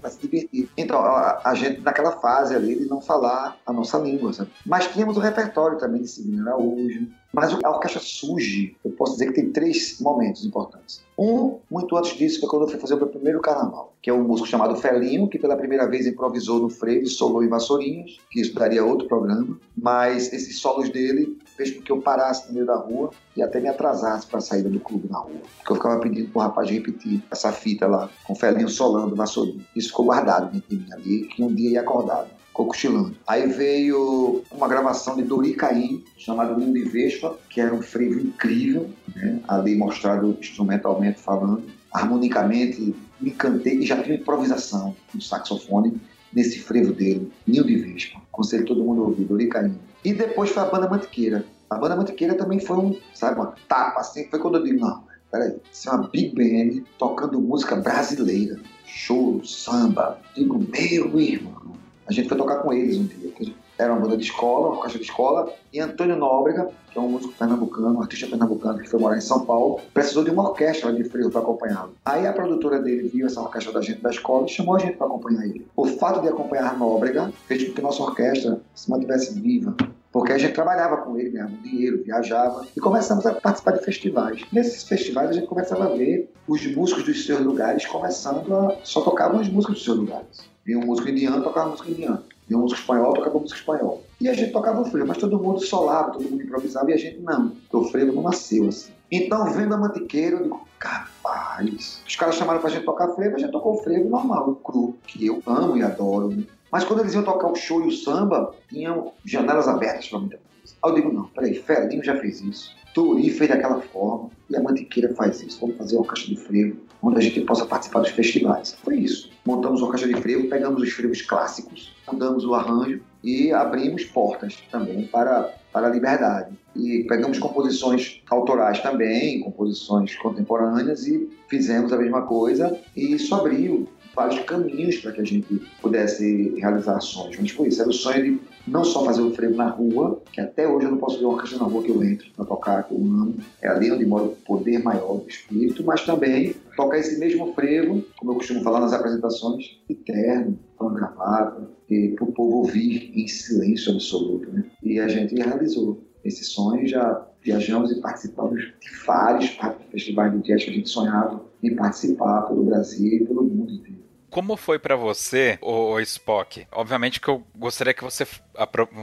Speaker 4: para se divertir. Então, a, a, gente, naquela fase ali de não falar a nossa língua, sabe? Mas tínhamos o repertório também de Sidney Araújo, mas a orquestra surge, eu posso dizer que tem três momentos importantes. Um, muito antes disso, foi quando eu fui fazer o meu primeiro carnaval, que é um músico chamado Felinho, que pela primeira vez improvisou no freio e solou em Vassourinhas, que isso daria outro programa, mas esses solos dele fez com que eu parasse no meio da rua e até me atrasasse para a saída do clube na rua. Porque eu ficava pedindo pro rapaz repetir essa fita lá, com Felinho solando Vassourinhas. Isso ficou guardado dentro de mim ali, que um dia ia acordar ficou cochilando. Aí veio uma gravação de Dori Caim, chamado Lindo e Vespa, que era um frevo incrível, né? ali mostrado instrumentalmente falando. Harmonicamente, me encantei e já tinha improvisação no saxofone nesse frevo dele, Ninho de Vespa. Aconselho todo mundo a ouvir, Dori Caim. E depois foi a Banda Mantiqueira. A Banda Mantiqueira também foi um, sabe, uma tapa assim, foi quando eu digo, não, peraí, isso é uma big band tocando música brasileira, choro, samba. Digo, meu irmão, a gente foi tocar com eles um dia. Era uma banda de escola, uma caixa de escola, e Antônio Nóbrega, que é um músico pernambucano, um artista pernambucano que foi morar em São Paulo, precisou de uma orquestra de frio para acompanhá-lo. Aí a produtora dele viu essa orquestra da gente da escola e chamou a gente para acompanhar ele. O fato de acompanhar Nóbrega fez com que nossa orquestra se mantivesse viva, porque a gente trabalhava com ele, ganhava dinheiro, viajava e começamos a participar de festivais. Nesses festivais a gente começava a ver os músicos dos seus lugares começando a só tocavam as músicas dos seus lugares. Vinha um músico indiano, tocava música indiana. Vinha um músico espanhol, tocava música espanhol. E a gente tocava o frevo, mas todo mundo solava, todo mundo improvisava e a gente não. Porque o frevo não nasceu assim. Então, vendo a mantiqueira, eu digo, capaz. Os caras chamaram pra gente tocar frevo, a gente tocou o frevo normal, o cru, que eu amo e adoro. Né? Mas quando eles iam tocar o show e o samba, tinham janelas abertas para muita coisa. Aí eu digo, não, peraí, Felinho já fez isso. Tori fez daquela forma e a Mantiqueira faz isso. Vamos fazer uma caixa de frevo onde a gente possa participar dos festivais. Foi isso. Montamos uma caixa de frevo, pegamos os frevos clássicos, mudamos o arranjo e abrimos portas também para, para a liberdade. E pegamos composições autorais também, composições contemporâneas e fizemos a mesma coisa e isso abriu vários caminhos para que a gente pudesse realizar ações. Mas foi isso, era o sonho de não só fazer o frevo na rua, que até hoje eu não posso ver uma orquestra na rua que eu entro para tocar, que eu amo, é ali onde mora o poder maior do espírito, mas também tocar esse mesmo frevo, como eu costumo falar nas apresentações, interno, com gravata, para o povo ouvir em silêncio absoluto. Né? E a gente realizou esse sonho, já viajamos e participamos de vários festivais de jazz que a gente sonhava em participar pelo Brasil e pelo mundo inteiro.
Speaker 1: Como foi para você, o Spock? Obviamente que eu gostaria que você,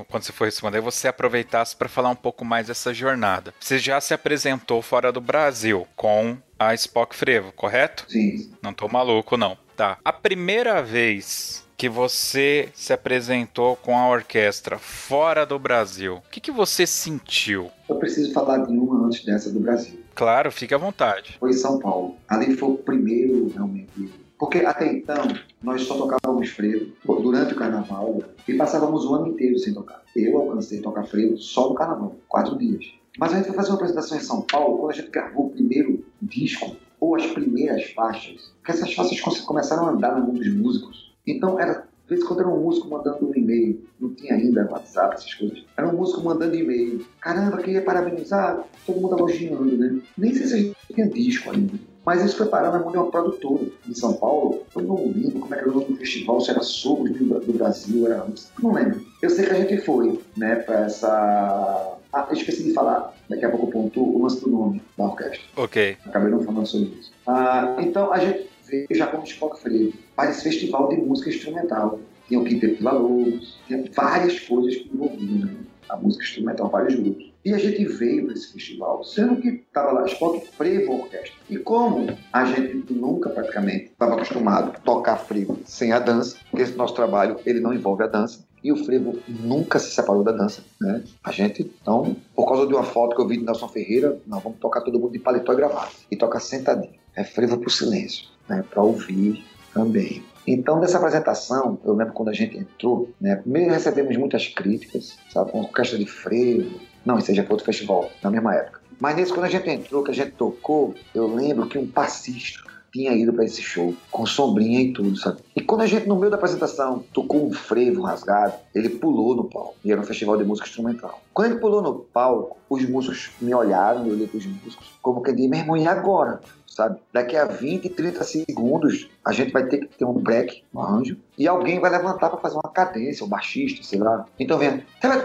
Speaker 1: quando você for responder, você aproveitasse para falar um pouco mais dessa jornada. Você já se apresentou fora do Brasil com a Spock Frevo, correto?
Speaker 4: Sim.
Speaker 1: Não tô maluco, não. Tá. A primeira vez que você se apresentou com a orquestra fora do Brasil, o que, que você sentiu?
Speaker 4: Eu preciso falar de uma antes dessa do Brasil.
Speaker 1: Claro, fique à vontade.
Speaker 4: Foi em São Paulo. Ali foi o primeiro, realmente, porque até então, nós só tocávamos frevo durante o carnaval e passávamos o ano inteiro sem tocar. Eu alcancei tocar frevo só no carnaval, quatro dias. Mas a gente foi fazer uma apresentação em São Paulo, quando a gente gravou o primeiro disco, ou as primeiras faixas, que essas faixas começaram a andar no mundo dos músicos. Então, era, de vez em quando era um músico mandando um e-mail, não tinha ainda WhatsApp, essas coisas. Era um músico mandando e-mail. Caramba, queria parabenizar, todo mundo elogiando, né? Nem sei se a gente tinha disco ainda. Mas isso foi parar na mão de uma produtora em São Paulo. Eu não lembro como é que era o nome do festival, se era Sogros do Brasil, era. Não lembro. Eu sei que a gente foi, né, para essa. Ah, eu esqueci de falar, daqui a pouco pontuo o lance do nome da orquestra.
Speaker 1: Ok.
Speaker 4: Acabei não falando sobre isso. Ah, então a gente veio já como Spock Freio para esse festival de música instrumental. Tinha o Quinteto Vila Lobos, tinha várias coisas que envolviam né? a música instrumental, vários grupos. E a gente veio para esse festival, sendo que estava lá Spot Frevo Orquestra. E como a gente nunca praticamente estava acostumado a tocar frevo sem a dança, porque esse nosso trabalho ele não envolve a dança, e o frevo nunca se separou da dança, né? A gente, então, por causa de uma foto que eu vi de Nelson Ferreira, nós vamos tocar todo mundo de paletó e gravata. E tocar sentadinho. É frevo pro silêncio, né? Para ouvir também. Então, dessa apresentação, eu lembro quando a gente entrou, né? Primeiro recebemos muitas críticas, sabe? Com orquestra de frevo. Não, aí já outro festival, na mesma época. Mas nesse, quando a gente entrou, que a gente tocou, eu lembro que um passista tinha ido para esse show, com sombrinha e tudo, sabe? E quando a gente, no meio da apresentação, tocou um frevo rasgado, ele pulou no palco. E era um festival de música instrumental. Quando ele pulou no palco, os músicos me olharam, eu olhei para os músicos, como que meu irmão, e agora? Sabe? Daqui a 20, 30 segundos, a gente vai ter que ter um break, um arranjo, e alguém vai levantar para fazer uma cadência, um baixista, sei lá. Então vem, aí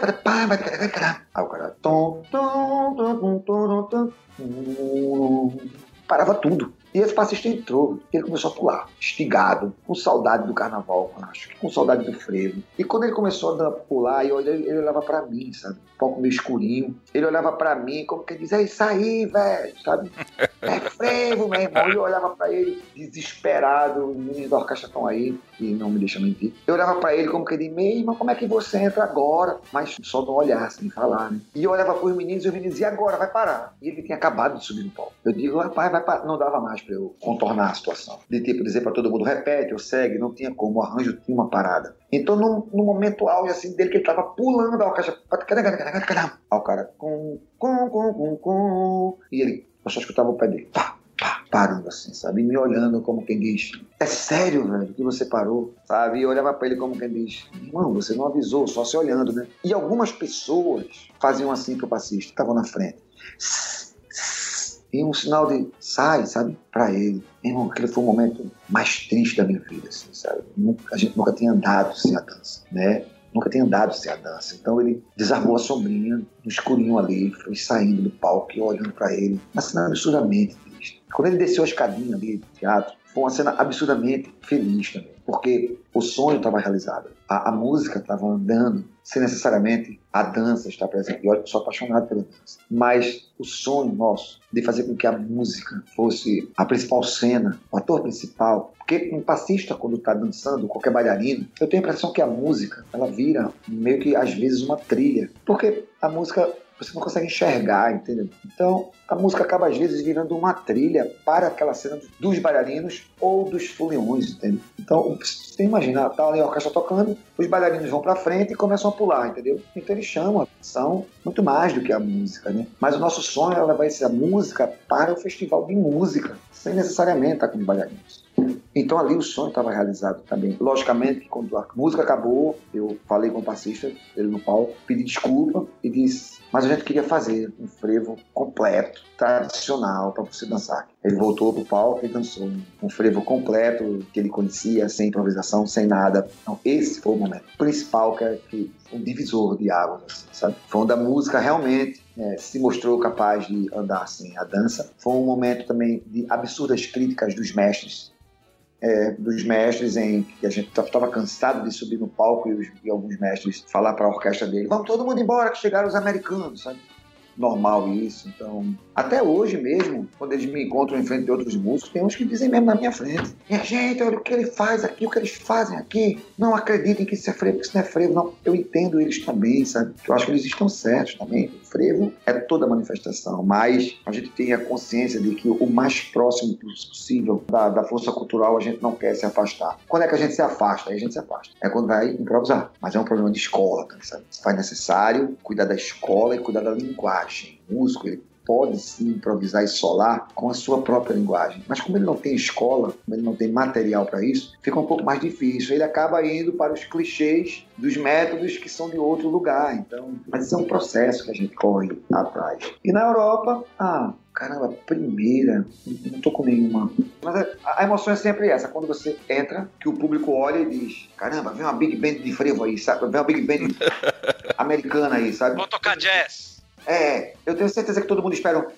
Speaker 4: o cara, parava tudo. E esse passista entrou, ele começou a pular, estigado, com saudade do carnaval, acho, com saudade do frevo. E quando ele começou a pular, eu olhei, ele olhava para mim, sabe? Um pouco meio escurinho. Ele olhava para mim, como que diz, é isso aí, velho, sabe? *laughs* É frevo, meu irmão. E eu olhava para ele, desesperado, os meninos da orquestra estão aí, e não me deixa mentir. Eu olhava para ele como que diz, meu irmão, como é que você entra agora? Mas só não olhar, sem falar, né? E eu olhava para os meninos, e os meninos, e agora? Vai parar. E ele tinha acabado de subir no palco. Eu digo, rapaz, vai parar. Não dava mais para eu contornar a situação. De tipo, dizer para todo mundo, repete ou segue, não tinha como, o arranjo tinha uma parada. Então, no, no momento auge assim, dele, que ele tava pulando a aí o cara, com, com, com, com, com, e ele, eu só escutava o pé dele, pá, pá, parando assim, sabe? E me olhando como quem diz, é sério, velho, que você parou, sabe? E eu olhava para ele como quem diz, irmão, você não avisou, só se olhando, né? E algumas pessoas faziam assim pro passista, estavam na frente e um sinal de sai, sabe, para ele. Irmão, aquele foi o momento mais triste da minha vida, assim, sabe? A gente nunca tinha andado sem a dança, né? Nunca tinha andado sem a dança. Então ele desarmou a sombrinha no escurinho ali, foi saindo do palco e olhando para ele, uma cena absurdamente triste. Quando ele desceu a escadinha ali do teatro, foi uma cena absurdamente feliz também, porque o sonho estava realizado, a, a música estava andando, sem necessariamente a dança estar presente. E eu sou apaixonado pela dança. Mas o sonho nosso de fazer com que a música fosse a principal cena, o ator principal, porque um passista, quando está dançando, qualquer bailarino, eu tenho a impressão que a música, ela vira meio que às vezes uma trilha. Porque a música você não consegue enxergar, entendeu? Então, a música acaba às vezes virando uma trilha para aquela cena dos bailarinos ou dos foliões, entendeu? Então, você imagina, tá ali a orquestra tocando, os bailarinos vão para frente e começam a pular, entendeu? Então eles chamam a atenção muito mais do que a música, né? Mas o nosso sonho é levar essa música para o festival de música, sem necessariamente estar com os bailarinos. Então ali o sonho estava realizado também. Logicamente, quando a música acabou, eu falei com o passista, ele no palco, pedi desculpa e disse: Mas a gente queria fazer um frevo completo, tradicional, para você dançar. Ele voltou pro palco e dançou um frevo completo, que ele conhecia, sem improvisação, sem nada. Então, esse foi o momento principal, que é que, um divisor de águas, assim, sabe? Foi onde a música realmente é, se mostrou capaz de andar assim, a dança. Foi um momento também de absurdas críticas dos mestres é, dos mestres em que a gente estava cansado de subir no palco e, os, e alguns mestres falar para a orquestra dele: vamos todo mundo embora que chegaram os americanos, sabe? Normal isso. Então, até hoje mesmo, quando eles me encontram em frente de outros músicos, tem uns que dizem mesmo na minha frente: minha gente, olha o que ele faz aqui, o que eles fazem aqui. Não acreditem que isso é frevo, que isso não é frevo. Não, eu entendo eles também, sabe? Eu acho que eles estão certos também. O frevo é toda manifestação, mas a gente tem a consciência de que o mais próximo possível da, da força cultural a gente não quer se afastar. Quando é que a gente se afasta? Aí a gente se afasta. É quando vai improvisar. Mas é um problema de escola, sabe? Faz necessário cuidar da escola e cuidar da linguagem. O músico, ele pode sim improvisar e solar com a sua própria linguagem. Mas como ele não tem escola, como ele não tem material para isso, fica um pouco mais difícil. Ele acaba indo para os clichês dos métodos que são de outro lugar. Então, mas isso é um processo que a gente corre atrás. E na Europa, ah, caramba, primeira, não tô com nenhuma. Mas a, emoção é sempre essa, quando você entra, que o público olha e diz, caramba, vem uma Big Band de frevo aí, sabe? Vem uma Big Band *laughs* americana aí, sabe?
Speaker 2: Vou tocar jazz.
Speaker 4: É, eu tenho certeza que todo mundo espera um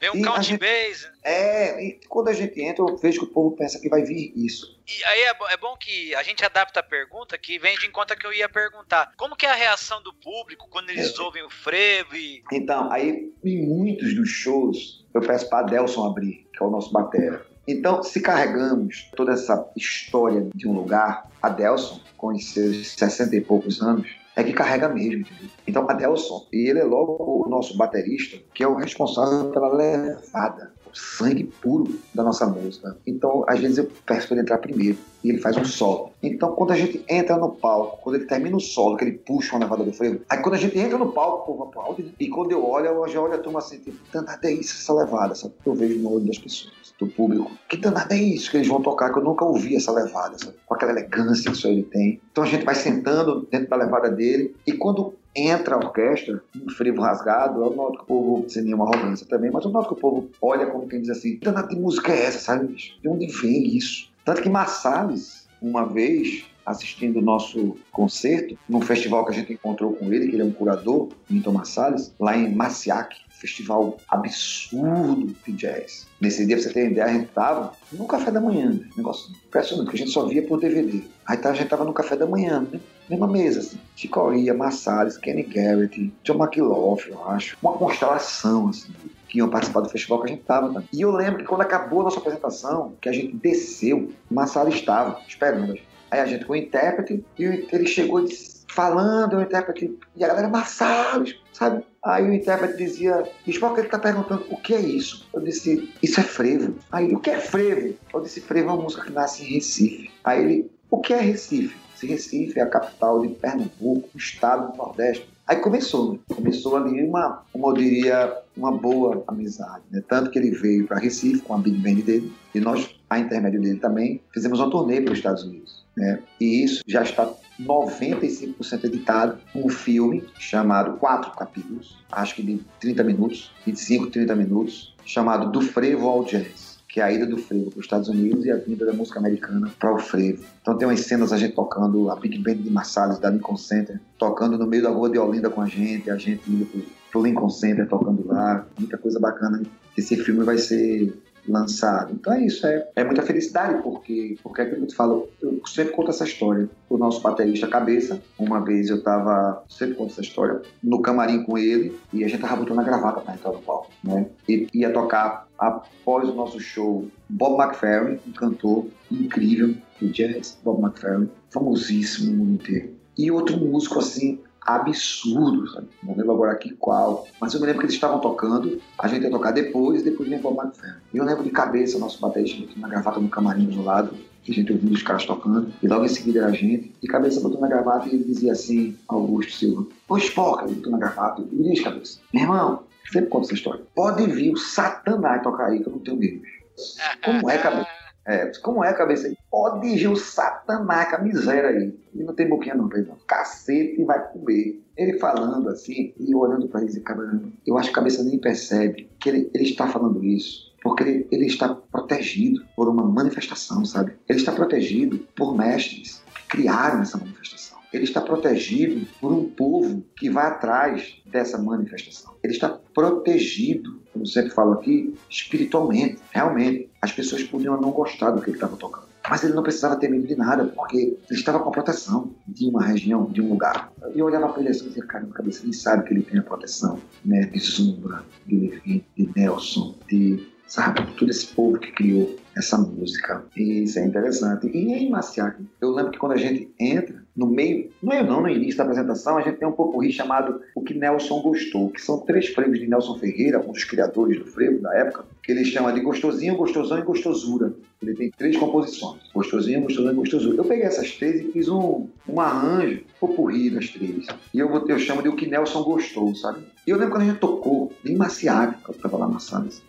Speaker 2: Vem um count gente, base.
Speaker 4: É, e quando a gente entra, eu vejo que o povo pensa que vai vir isso.
Speaker 2: E aí é, é, bom que a gente adapta a pergunta, que vem de encontro que eu ia perguntar. Como que é a reação do público quando eles é. ouvem o frevo e...
Speaker 4: Então, aí em muitos dos shows, eu peço para Adelson abrir, que é o nosso batera. Então, se carregamos toda essa história de um lugar, Adelson, com os seus 60 e poucos anos, é que carrega mesmo. Então, Adelson, e ele é logo o nosso baterista, que é o responsável pela levada, sangue puro da nossa música. Então, às vezes eu peço para ele entrar primeiro e ele faz um solo. Então, quando a gente entra no palco, quando ele termina o solo, que ele puxa uma levada do freio, aí quando a gente entra no palco, o povo aplaude, né? e quando eu olho, eu já olho a turma assim, tipo, danada é isso, essa levada, sabe? Eu vejo no olho das pessoas do público. Que danada é isso que eles vão tocar, que eu nunca ouvi essa levada, sabe? com aquela elegância que só ele tem. Então a gente vai sentando dentro da levada dele e quando entra a orquestra, um frevo rasgado, eu noto que o povo, sem nenhuma arrogância também, mas eu noto que o povo olha como quem diz assim, que de música é essa, sabe? De onde vem isso? Tanto que Massales, uma vez, assistindo o nosso concerto, num festival que a gente encontrou com ele, que ele é um curador, Milton Massales, lá em Maciac, festival absurdo de jazz. Nesse dia, pra você ter ideia, a gente tava no café da manhã, né? negócio impressionante, que a gente só via por DVD. Aí tá, a gente tava no café da manhã, né? Mesma mesa, assim. Chicoria, Massales, Kenny Garrett, John McLaughlin, eu acho. Uma constelação, assim, que iam participar do festival que a gente tava. Tá? E eu lembro que quando acabou a nossa apresentação, que a gente desceu, Massales estava esperando. Aí a gente com o intérprete, e ele chegou falando, o intérprete, e a galera Massalos, sabe? Aí o intérprete dizia, Spock, ele tá perguntando o que é isso? Eu disse, isso é frevo. Aí ele, o que é frevo? Eu disse, frevo é uma música que nasce em Recife. Aí ele, o que é Recife? Recife é a capital de Pernambuco, estado do Nordeste. Aí começou, né? começou ali uma, como eu diria, uma boa amizade, né? Tanto que ele veio para Recife com a Big Band dele e nós, a intermédio dele também, fizemos uma turnê para os Estados Unidos, né? E isso já está 95% editado, um filme chamado Quatro Capítulos, acho que de 30 minutos, 25, 30 minutos, chamado Do Frevo ao Jazz, que é a ida do frevo para os Estados Unidos e a vinda da música americana para o frevo. Então tem umas cenas a gente tocando, a Big Band de Marsalis, da Lincoln Center, tocando no meio da rua de Olinda com a gente, a gente indo para o Lincoln Center tocando lá, muita coisa bacana. Esse filme vai ser lançado. Então é isso, é, é muita felicidade, porque, porque é que eu te falo, eu sempre conto essa história. O nosso baterista Cabeça, uma vez eu tava, sempre conto essa história, no camarim com ele, e a gente tava botando a gravata para entrar no palco, né? E ia tocar após o nosso show Bob McFerrin, um cantor incrível de jazz, Bob McFerrin, famosíssimo no mundo inteiro. E outro músico assim, absurdo, sabe? Não lembro agora aqui qual, mas eu me lembro que eles estavam tocando, a gente ia tocar depois, depois vem Bob McFerrin. E eu lembro de cabeça, nosso baterista na gravata no camarim do lado, a gente ouvindo os caras tocando, e logo em seguida era a gente, e cabeça botou na gravata e ele dizia assim, Augusto Silva, ô Spock, ele botou na gravata, e diz cabeça, meu irmão, sempre conta essa história, pode vir o Satanás tocar aí que eu não tenho medo. *laughs* Como é, cabeça? É, como é a cabeça? Pode ir o satanás, a miséria aí. E não tem boquinha não, Pedro. Cacete vai comer. Ele falando assim, e olhando para ele caramba, eu acho que a cabeça nem percebe que ele, ele está falando isso. Porque ele, ele está protegido por uma manifestação, sabe? Ele está protegido por mestres que criaram essa manifestação. Ele está protegido por um povo que vai atrás dessa manifestação. Ele está protegido como sempre falo aqui, espiritualmente, realmente. As pessoas podiam não gostar do que ele estava tocando. Mas ele não precisava ter medo de nada, porque ele estava com a proteção de uma região, de um lugar. Eu olhava para ele assim e dizia, cara, na cabeça, ele sabe que ele tem a proteção, né? De Zumbra, de de Nelson, de, sabe, todo esse povo que criou essa música. Isso é interessante. E em Maciac, eu lembro que quando a gente entra, no meio, no meio não, no início da apresentação, a gente tem um popurri chamado O que Nelson Gostou, que são três frevos de Nelson Ferreira, um dos criadores do frevo da época, que ele chama de Gostosinho, Gostosão e Gostosura. Ele tem três composições, Gostosinho, Gostosão e Gostosura. Eu peguei essas três e fiz um, um arranjo, popurri das três. E eu, eu chamo de O que Nelson Gostou, sabe? E eu lembro quando a gente tocou em Maciac, que eu tava lá na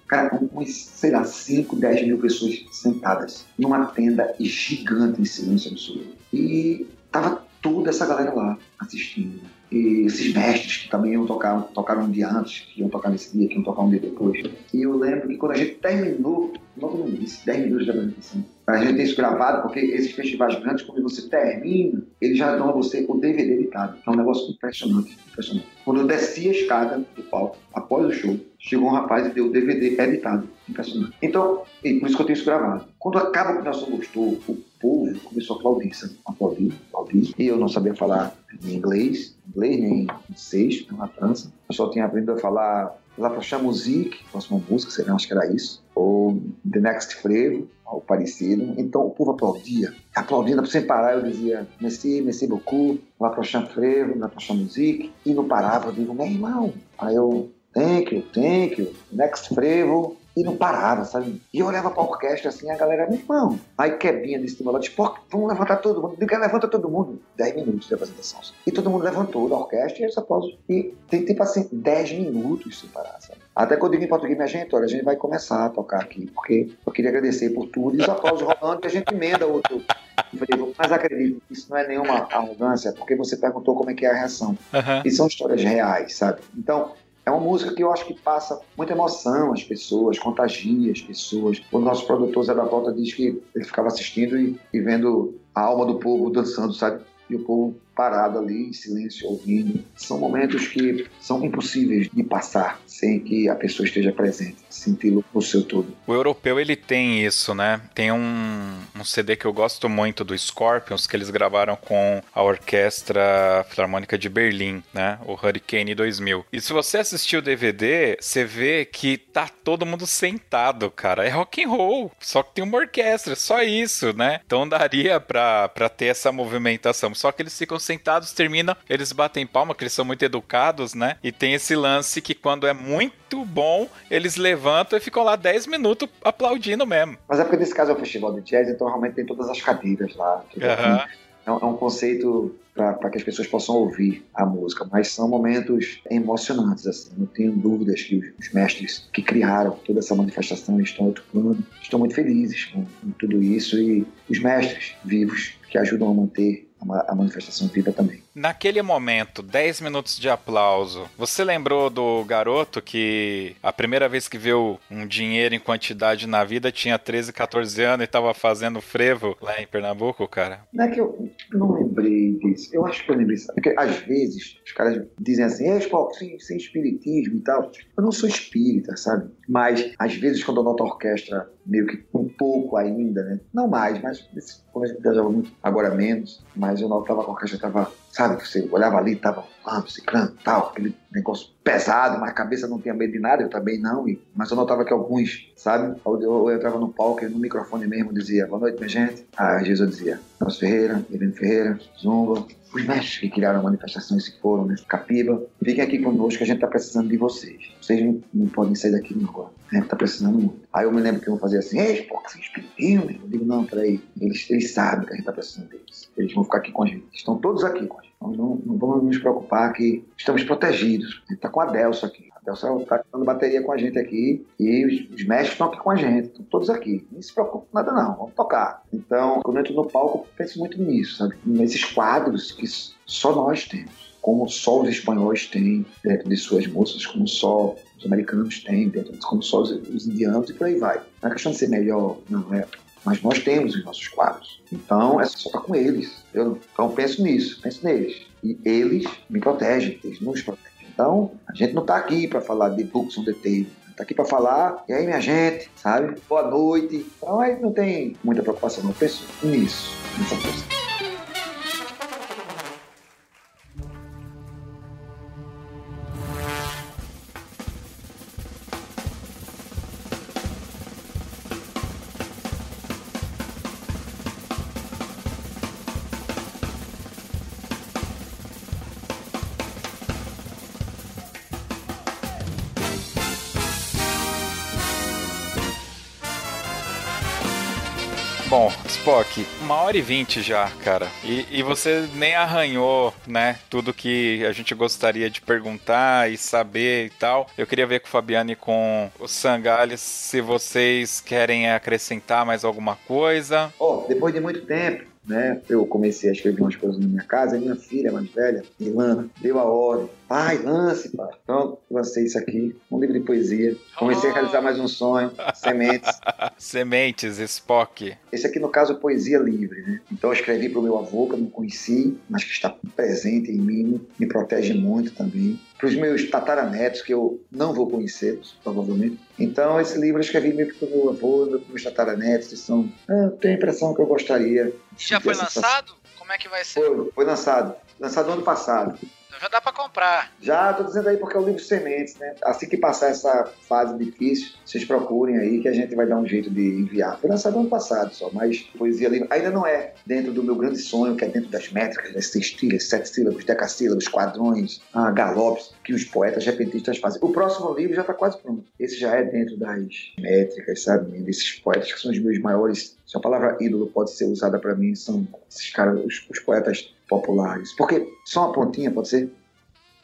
Speaker 4: cara, com, com, sei lá, 5, 10 mil pessoas sentadas numa tenda gigante em silêncio absoluto. E tava toda essa galera lá assistindo. E esses mestres que também iam tocar, tocaram um dia antes, que iam tocar nesse dia, que iam tocar um dia depois. E eu lembro que quando a gente terminou, logo no início, 10 minutos de apresentação, a gente tem isso gravado, porque esses festivais grandes, quando você termina, eles já dão a você o DVD editado. É um negócio impressionante, impressionante. Quando eu desci a escada do palco, após o show, chegou um rapaz e deu o DVD editado. Impressionante. Então, e por isso que eu tenho isso gravado. Quando acaba o nós gostou, o povo começou a aplaudir, sabe? Aplaudir, aplaudir. E eu não sabia falar em inglês, inglês nem francês, na França. Eu só tinha aprendido a falar La Prochaine Musique, próxima música, sei lá, acho que era isso. Ou The Next Frevo, algo parecido. Então o povo aplaudia, aplaudindo sem parar. Eu dizia Merci, merci beaucoup, La Prochaine Frevo, La Prochaine Musique. E não parava, eu digo, meu irmão. Aí eu, thank you, thank you, Next Frevo e não parava, sabe? E eu olhava pra orquestra assim, a galera, meu irmão, aí quebinha de estimulante, pô, vamos levantar todo mundo, diga, levanta todo mundo. 10 minutos de apresentação. E todo mundo levantou da orquestra e esse aplauso. E tem tipo assim, 10 minutos sem parar, sabe? Até quando eu digo em português, minha gente, olha, a gente vai começar a tocar aqui, porque eu queria agradecer por tudo. E os aplausos rolando, que a gente emenda outro. Falei, mas acredito, isso não é nenhuma arrogância, porque você perguntou como é que é a reação. Uhum. E são histórias reais, sabe? Então, é uma música que eu acho que passa muita emoção às pessoas, contagia as pessoas. O nosso produtor Zé da Volta diz que ele ficava assistindo e, e vendo a alma do povo dançando, sabe? E o povo parado ali, em silêncio, ouvindo. São momentos que são impossíveis de passar sem que a pessoa esteja presente, senti-lo no seu todo.
Speaker 1: O europeu, ele tem isso, né? Tem um, um CD que eu gosto muito do Scorpions, que eles gravaram com a Orquestra Filarmônica de Berlim, né? O Hurricane 2000. E se você assistir o DVD, você vê que tá todo mundo sentado, cara. É rock and roll, só que tem uma orquestra, só isso, né? Então daria pra ter essa movimentação. Só que eles ficam sentados, terminam, eles batem palma, que eles são muito educados, né? E tem esse lance que quando é muito bom, eles levantam e ficam lá 10 minutos aplaudindo mesmo.
Speaker 4: Mas é porque nesse caso é o festival de jazz, então realmente tem todas as cadeiras lá. Uhum. É um conceito para que as pessoas possam ouvir a música, mas são momentos emocionantes, assim. Não tenho dúvidas que os, os mestres que criaram toda essa manifestação estão atuando, estão muito felizes com, com tudo isso e os mestres vivos que ajudam a manter a manifestação viva também.
Speaker 1: Naquele momento, 10 minutos de aplauso, você lembrou do garoto que a primeira vez que viu um dinheiro em quantidade na vida tinha 13, 14 anos e estava fazendo frevo lá em Pernambuco, cara?
Speaker 4: Não é que eu não lembrei disso. Eu acho que eu lembrei. Porque às vezes os caras dizem assim, é, sem, sem espiritismo e tal. Eu não sou espírita, sabe? Mas às vezes quando eu noto a orquestra meio que um pouco ainda, né? Não mais, mas quando eu viajava muito, agora menos, mas eu notava que a orquestra estava Sabe, que você olhava ali, tava falando, ciclando, tal, aquele negócio pesado, mas a cabeça não tinha medo de nada, eu também não. E, mas eu notava que alguns, sabe, eu, eu, eu entrava no palco e no microfone mesmo dizia, boa noite, minha gente. Ah, Jesus dizia, Nelson Ferreira, Irene Ferreira, Zumba, os mestres que criaram manifestações que foram, né? Capiba, fiquem aqui conosco que a gente está precisando de vocês. Vocês não, não podem sair daqui agora. A gente está precisando muito. Aí eu me lembro que eu fazia assim, ei, pô, que vocês pediram, Eu digo, não, peraí. Eles, eles sabem que a gente está precisando deles. Eles vão ficar aqui com a gente. Estão todos aqui com a gente. Então, não, não vamos nos preocupar que estamos protegidos. A gente está com a Delso aqui. A Delso está dando bateria com a gente aqui e os, os mestres estão aqui com a gente. Estão todos aqui. Não se preocupe com nada não, vamos tocar. Então, quando eu entro no palco, eu penso muito nisso, sabe? Nesses quadros que só nós temos. Como só os espanhóis têm dentro de suas músicas, como só os americanos têm dentro, como só os, os indianos e por aí vai. Não é questão de ser melhor, não é mas nós temos os nossos quadros. Então é só com eles. Eu, então penso nisso, penso neles. E eles me protegem, eles nos protegem. Então a gente não está aqui para falar de books on the table. Está aqui para falar, e aí minha gente, sabe? Boa noite. Então aí não tem muita preocupação, não. Penso nisso, nessa coisa.
Speaker 1: Spock, uma hora e vinte já, cara. E, e você nem arranhou, né? Tudo que a gente gostaria de perguntar e saber e tal. Eu queria ver com o Fabiane e com o Sangales se vocês querem acrescentar mais alguma coisa.
Speaker 4: Oh, depois de muito tempo, né? Eu comecei a escrever umas coisas na minha casa, e minha filha mais velha, Ilana, deu a ordem Pai, lance, pai. Então, lancei isso aqui, um livro de poesia. Comecei a realizar mais um sonho, Sementes. *laughs*
Speaker 1: Sementes, Spock.
Speaker 4: Esse aqui, no caso, é poesia livre, né? Então, eu escrevi para o meu avô, que eu não conheci, mas que está presente em mim, me protege muito também. Para os meus tataranetos, que eu não vou conhecê-los, provavelmente. Então, esse livro eu escrevi meio que para o meu avô, para os meus tataranetos, que são. Ah, tenho a impressão que eu gostaria.
Speaker 2: Já foi lançado? Como é que vai ser?
Speaker 4: Foi, foi lançado. Lançado no ano passado.
Speaker 2: Já dá para comprar.
Speaker 4: Já, tô dizendo aí porque é o livro Sementes, né? Assim que passar essa fase difícil, vocês procurem aí que a gente vai dar um jeito de enviar. Foi lançado ano passado só, mas poesia livre ainda não é dentro do meu grande sonho, que é dentro das métricas, das sextilhas, sete sílabos, decassílabos, quadrões, ah, galopes, que os poetas repentistas fazem. O próximo livro já está quase pronto. Esse já é dentro das métricas, sabe? Desses poetas que são os meus maiores. Se a palavra ídolo pode ser usada para mim, são esses caras, os, os poetas populares. Porque, só uma pontinha, pode ser?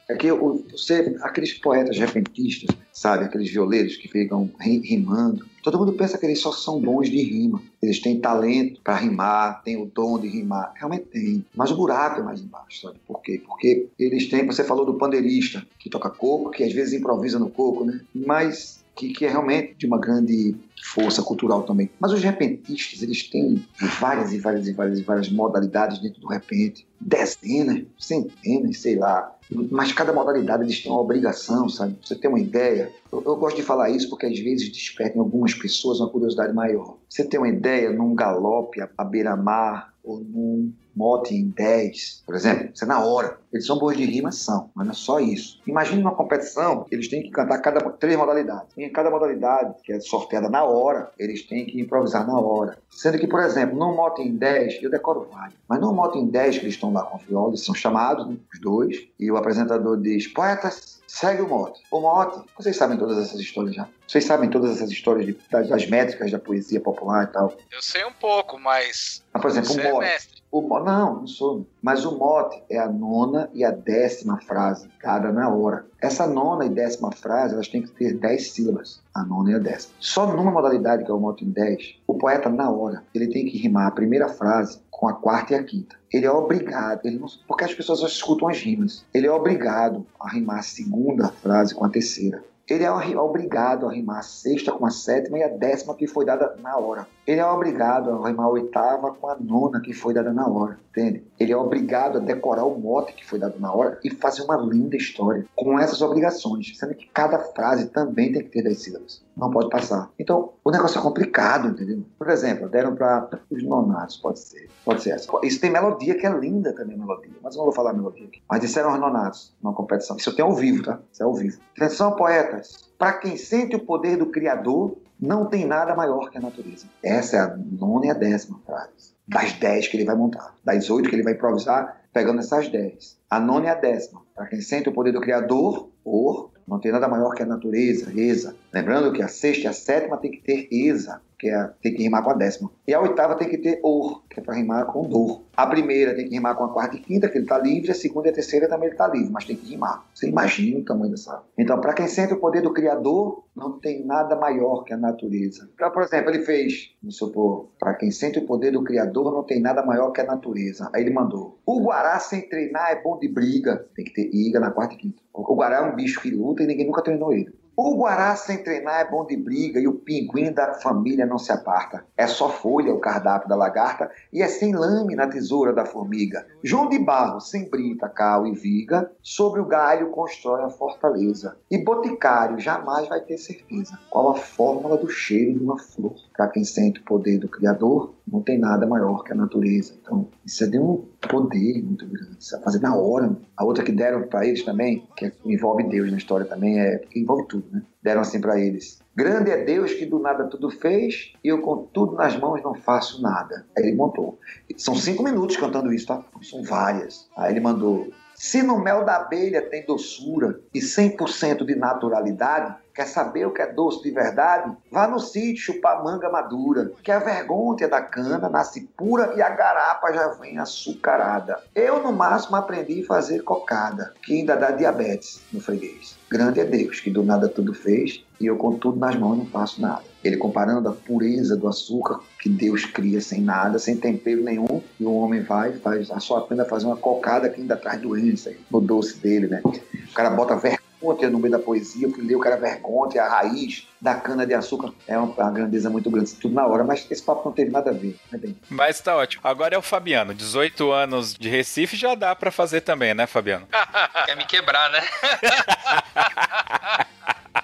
Speaker 4: É que você, aqueles poetas repentistas, sabe, aqueles violeiros que ficam rimando, todo mundo pensa que eles só são bons de rima. Eles têm talento para rimar, têm o dom de rimar. Realmente tem. Mas o buraco é mais embaixo, sabe? Por quê? Porque eles têm, você falou do pandeirista, que toca coco, que às vezes improvisa no coco, né? Mas que, que, é realmente de uma grande força cultural também. Mas os repentistas, eles têm várias e várias e várias e várias modalidades dentro do repente. Dezenas, centenas, sei lá. Mas cada modalidade eles têm uma obrigação, sabe? Você tem uma ideia. Eu, eu gosto de falar isso porque às vezes desperta em algumas pessoas uma curiosidade maior. Você tem uma ideia num galope à beira-mar ou num mote em 10, por exemplo, isso é na hora. Eles são boas de rima, são, mas não é só isso. Imagine uma competição, eles têm que cantar cada três modalidades. E em cada modalidade, que é sorteada na hora, eles têm que improvisar na hora. Sendo que, por exemplo, num mote em 10, eu decoro vários. Mas num mote em 10, que eles estão lá com viola, eles são chamados, né, os dois, e o apresentador diz: Poetas, segue o mote. O mote, vocês sabem todas essas histórias já. Vocês sabem todas essas histórias de, das, das, métricas da poesia popular e tal.
Speaker 2: Eu sei um pouco, mas.
Speaker 4: Ah, por exemplo, o
Speaker 2: é
Speaker 4: mote. O, não, não sou. Mas o mote é a nona e a décima frase, cada na hora. Essa nona e décima frase, elas têm que ter dez sílabas, a nona e a décima. Só numa modalidade, que é o mote em dez, o poeta, na hora, ele tem que rimar a primeira frase com a quarta e a quinta. Ele é obrigado, ele não, porque as pessoas só escutam as rimas. Ele é obrigado a rimar a segunda frase com a terceira. Ele é obrigado a rimar a sexta com a sétima e a décima que foi dada na hora. Ele é obrigado a rimar a oitava com a nona que foi dada na hora, entende? Ele é obrigado a decorar o mote que foi dado na hora e fazer uma linda história com essas obrigações, sendo que cada frase também tem que ter 10 sílabas. Não pode passar. Então, o negócio é complicado, entendeu? Por exemplo, deram para os nonatos, pode ser. Pode ser essa. Isso tem melodia, que é linda também melodia, mas não vou falar melodia aqui. Mas disseram aos nonatos, numa competição. Isso eu tenho ao vivo, tá? Isso é ao vivo. Atenção, poetas. Para quem sente o poder do Criador, não tem nada maior que a natureza. Essa é a nona e a décima frase. Das dez que ele vai montar. Das oito que ele vai improvisar, pegando essas dez. A nona e a décima. Para quem sente o poder do Criador, or, não tem nada maior que a natureza, esa. Lembrando que a sexta e a sétima tem que ter esa, que é, tem que rimar com a décima. E a oitava tem que ter or, que é para rimar com dor. A primeira tem que rimar com a quarta e quinta, que ele está livre, a segunda e a terceira também ele está livre, mas tem que rimar. Você imagina o tamanho dessa. Então, para quem sente o poder do Criador, não tem nada maior que a natureza. Então, por exemplo, ele fez, vamos supor, para quem sente o poder do Criador, não tem nada maior que a natureza. Aí ele mandou: o Guará sem treinar é bom de briga. Tem que ter iga na quarta e quinta. O Guará é um bicho que luta e ninguém nunca treinou ele. O Guará sem treinar é bom de briga e o pinguim da família não se aparta. É só folha o cardápio da lagarta e é sem lâmina a tesoura da formiga. João de Barro, sem brita, cal e viga, sobre o galho constrói a fortaleza. E boticário jamais vai ter certeza qual a fórmula do cheiro de uma flor. Para quem sente o poder do Criador, não tem nada maior que a natureza. Então, isso é de um poder muito grande. Isso é fazer na hora. A outra que deram para eles também, que envolve Deus na história também, é envolve tudo, né? Deram assim para eles. Grande é Deus que do nada tudo fez e eu com tudo nas mãos não faço nada. Aí ele montou. São cinco minutos cantando isso, tá? São várias. Aí ele mandou. Se no mel da abelha tem doçura e 100% de naturalidade, Quer saber o que é doce de verdade? Vá no sítio chupar manga madura, que a vergonha da cana nasce pura e a garapa já vem açucarada. Eu, no máximo, aprendi a fazer cocada, que ainda dá diabetes no freguês. Grande é Deus, que do nada tudo fez, e eu com tudo nas mãos não faço nada. Ele comparando a pureza do açúcar que Deus cria sem nada, sem tempero nenhum, e o homem vai faz só aprende a fazer uma cocada que ainda traz doença no doce dele, né? O cara bota vergonha no meio da poesia, o que lê o cara vergonha, a raiz da cana de açúcar é uma, uma grandeza muito grande, tudo na hora, mas esse papo não teve nada a ver. Né, bem.
Speaker 1: Mas tá ótimo. Agora é o Fabiano, 18 anos de Recife já dá para fazer também, né, Fabiano? *laughs*
Speaker 3: Quer me quebrar, né?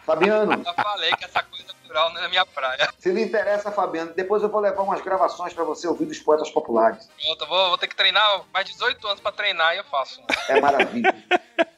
Speaker 4: Fabiano.
Speaker 3: Eu falei que essa coisa natural não é minha praia.
Speaker 4: Se lhe interessa, Fabiano, depois eu vou levar umas gravações para você ouvir dos poetas populares.
Speaker 3: Pronto, vou, vou ter que treinar mais 18 anos para treinar e eu faço.
Speaker 4: É maravilha. *laughs*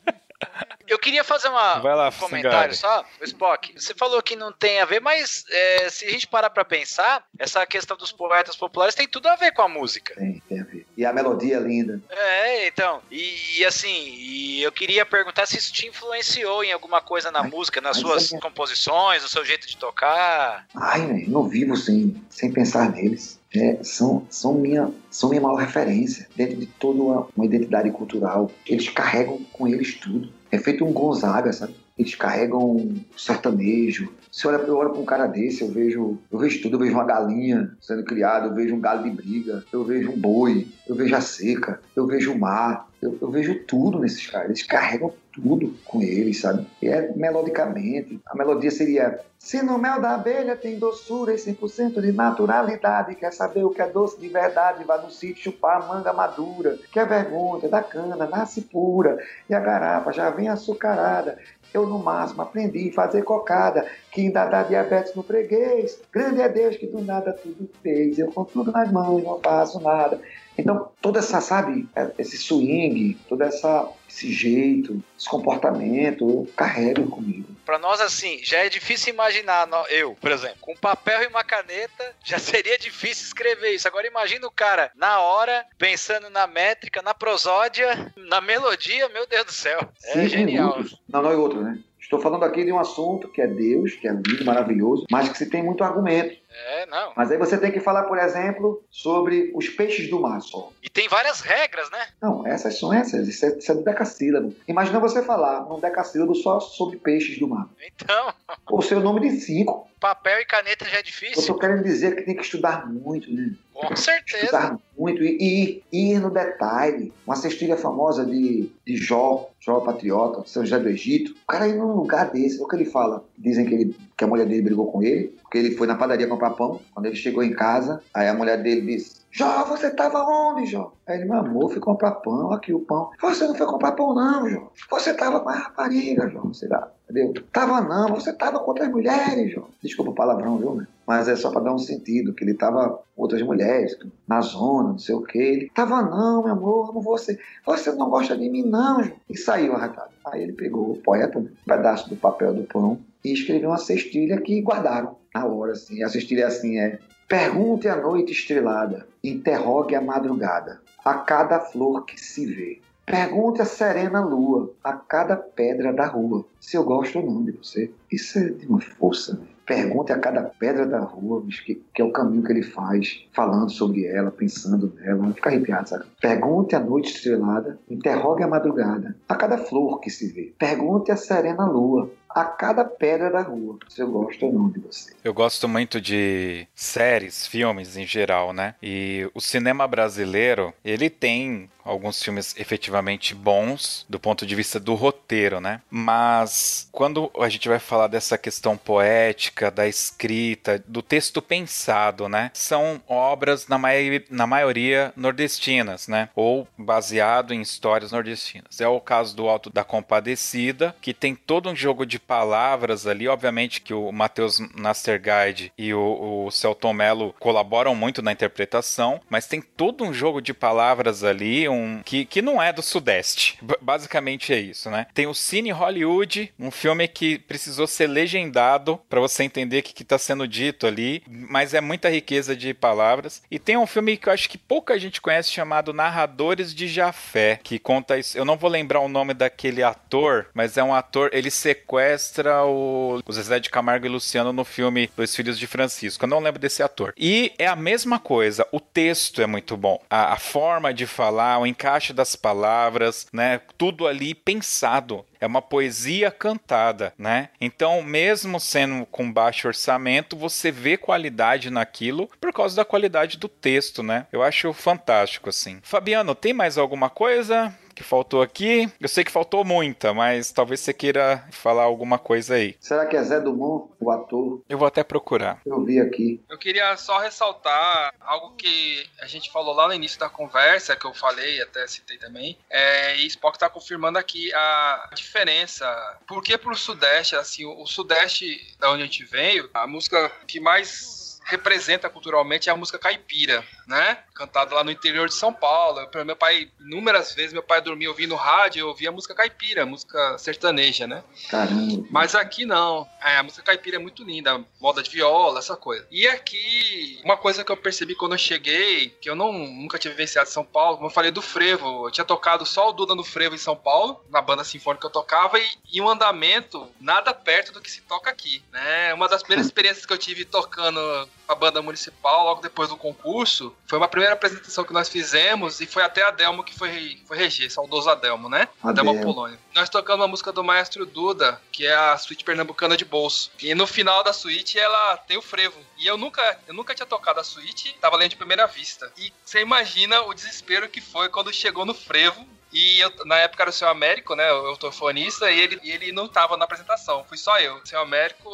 Speaker 2: Eu queria fazer uma,
Speaker 1: lá,
Speaker 2: um comentário só, Spock. Você falou que não tem a ver, mas é, se a gente parar pra pensar, essa questão dos poetas populares tem tudo a ver com a música.
Speaker 4: Tem, tem a ver. E a melodia é linda.
Speaker 2: É, então. E, e assim, e eu queria perguntar se isso te influenciou em alguma coisa na
Speaker 4: Ai,
Speaker 2: música, nas suas
Speaker 4: é-
Speaker 2: composições, no seu jeito de tocar.
Speaker 4: Ai, velho, não vivo sem, sem pensar neles. É, são, são, minha, são minha maior referência dentro de toda uma, uma identidade cultural. Eles carregam com eles tudo. É feito um Gonzaga, sabe? Eles carregam o sertanejo. Se olha, eu olho para um cara desse, eu vejo, eu vejo tudo. Eu vejo uma galinha sendo criada, eu vejo um galo de briga, eu vejo um boi, eu vejo a seca, eu vejo o mar, eu, eu vejo tudo nesses caras. Eles carregam tudo com eles, sabe? E é melodicamente. A melodia seria: Se no mel da abelha tem doçura e 100% de naturalidade, quer saber o que é doce de verdade, vá no sítio chupar manga madura, que é vergonha da cana, nasce pura, e a garapa já vem açucarada. Eu, no máximo, aprendi a fazer cocada, que ainda dá diabetes no freguês. Grande é Deus que do nada tudo fez. Eu com tudo nas mãos, não faço nada. Então, toda essa, sabe, esse swing, todo essa, esse jeito, esse comportamento, eu carrego comigo.
Speaker 2: Pra nós, assim, já é difícil imaginar, eu, por exemplo, com papel e uma caneta, *laughs* já seria difícil escrever isso. Agora imagina o cara, na hora, pensando na métrica, na prosódia, na melodia, meu Deus do céu. É genial.
Speaker 4: Não, não é outro, né? Estou falando aqui de um assunto que é Deus, que é lindo, maravilhoso, mas que se tem muito argumento.
Speaker 2: É, não.
Speaker 4: Mas aí você tem que falar, por exemplo, sobre os peixes do mar só.
Speaker 2: E tem várias regras, né?
Speaker 4: Não, essas são essas. Isso é, isso é do decassílabo. Imagina você falar num decassílabo só sobre peixes do mar.
Speaker 2: Então, *laughs*
Speaker 4: Ou seu nome de cinco.
Speaker 2: papel e caneta já é
Speaker 4: Eu
Speaker 2: difícil.
Speaker 4: estou querendo dizer que tem que estudar muito, né?
Speaker 2: Com certeza.
Speaker 4: Estudar muito e, e, e ir no detalhe. Uma cestilha famosa de, de Jó, Jó Patriota, São José do Egito. O cara ir num lugar desse, o que ele fala? Dizem que, ele, que a mulher dele brigou com ele, porque ele foi na padaria comprar pão. Quando ele chegou em casa, aí a mulher dele disse: Jó, você tava onde, Jó? Aí ele, meu amor, fui comprar pão, aqui o pão. Você não foi comprar pão, não, Jó. Você tava com a rapariga, Jó. Sei lá, entendeu? Tava não, você tava com outras mulheres, Jó. Desculpa o palavrão, viu, né? Mas é só pra dar um sentido, que ele tava com outras mulheres, na zona, não sei o quê. Ele, tava não, meu amor, ser. Você não gosta de mim, não, Jó. E saiu arratado. Aí ele pegou o poeta, né, um pedaço do papel do pão, e escreveu uma cestilha que guardaram na hora, assim. A cestilha assim, é... Pergunte a noite estrelada, interrogue a madrugada, a cada flor que se vê. Pergunte a serena lua, a cada pedra da rua, se eu gosto ou não de você. Isso é de uma força, né? Pergunte a cada pedra da rua, que, que é o caminho que ele faz, falando sobre ela, pensando nela. Fica arrepiado, sabe? Pergunte a noite estrelada, interrogue a madrugada, a cada flor que se vê. Pergunte a serena lua, a cada pedra da rua, se eu gosto ou não de você.
Speaker 1: Eu gosto muito de séries, filmes em geral, né? E o cinema brasileiro, ele tem alguns filmes efetivamente bons do ponto de vista do roteiro, né? Mas quando a gente vai falar dessa questão poética, da escrita, do texto pensado, né? São obras na, mai na maioria nordestinas, né? Ou baseado em histórias nordestinas. É o caso do Alto da Compadecida, que tem todo um jogo de palavras ali, obviamente que o Matheus Nastergaard e o, o Celton Mello colaboram muito na interpretação, mas tem todo um jogo de palavras ali, um que, que não é do Sudeste. Basicamente é isso, né? Tem o Cine Hollywood, um filme que precisou ser legendado para você entender o que, está sendo dito ali, mas é muita riqueza de palavras. E tem um filme que eu acho que pouca gente conhece chamado Narradores de Jafé, que conta isso. Eu não vou lembrar o nome daquele ator, mas é um ator, ele sequestra sequestra o, o Zezé de Camargo e Luciano no filme Dois Filhos de Francisco. Eu não lembro desse ator. E é a mesma coisa, o texto é muito bom. A, a forma de falar, o encaixe das palavras, né? Tudo ali pensado é uma poesia cantada, né? Então, mesmo sendo com baixo orçamento, você vê qualidade naquilo por causa da qualidade do texto, né? Eu acho fantástico assim. Fabiano, tem mais alguma coisa? Que faltou aqui. Eu sei que faltou muita, mas talvez você queira falar alguma coisa aí.
Speaker 4: Será que é Zé Dumont, o ator?
Speaker 1: Eu vou até procurar.
Speaker 4: Eu vi aqui.
Speaker 3: Eu queria só ressaltar algo que a gente falou lá no início da conversa, que eu falei, até citei também. É, e Spock está confirmando aqui a diferença. Porque pro Sudeste, assim, o, o Sudeste, da onde a gente veio, a música que mais representa culturalmente é a música caipira, né? Cantada lá no interior de São Paulo. Meu pai, inúmeras vezes, meu pai dormia ouvindo rádio, eu ouvia música caipira, música sertaneja, né?
Speaker 4: Caramba.
Speaker 3: Mas aqui não. É, a música caipira é muito linda, moda de viola, essa coisa. E aqui, uma coisa que eu percebi quando eu cheguei, que eu não, nunca tinha vivenciado em São Paulo, como eu falei do frevo, eu tinha tocado só o Duda no frevo em São Paulo, na banda sinfônica que eu tocava, e, e um andamento nada perto do que se toca aqui, né? Uma das primeiras experiências que eu tive tocando a banda municipal logo depois do concurso. Foi uma primeira apresentação que nós fizemos e foi até a Delmo que foi, foi reger, saudoso Adelmo, né? Adelmo, Polônia. Nós tocamos uma música do maestro Duda, que é a suíte pernambucana de bolso. E no final da suíte ela tem o frevo. E eu nunca, eu nunca tinha tocado a suíte, tava lendo de primeira vista. E você imagina o desespero que foi quando chegou no frevo e eu, na época era o seu Américo, né? O eutofonista, e ele, e ele não tava na apresentação, fui só eu. O seu Américo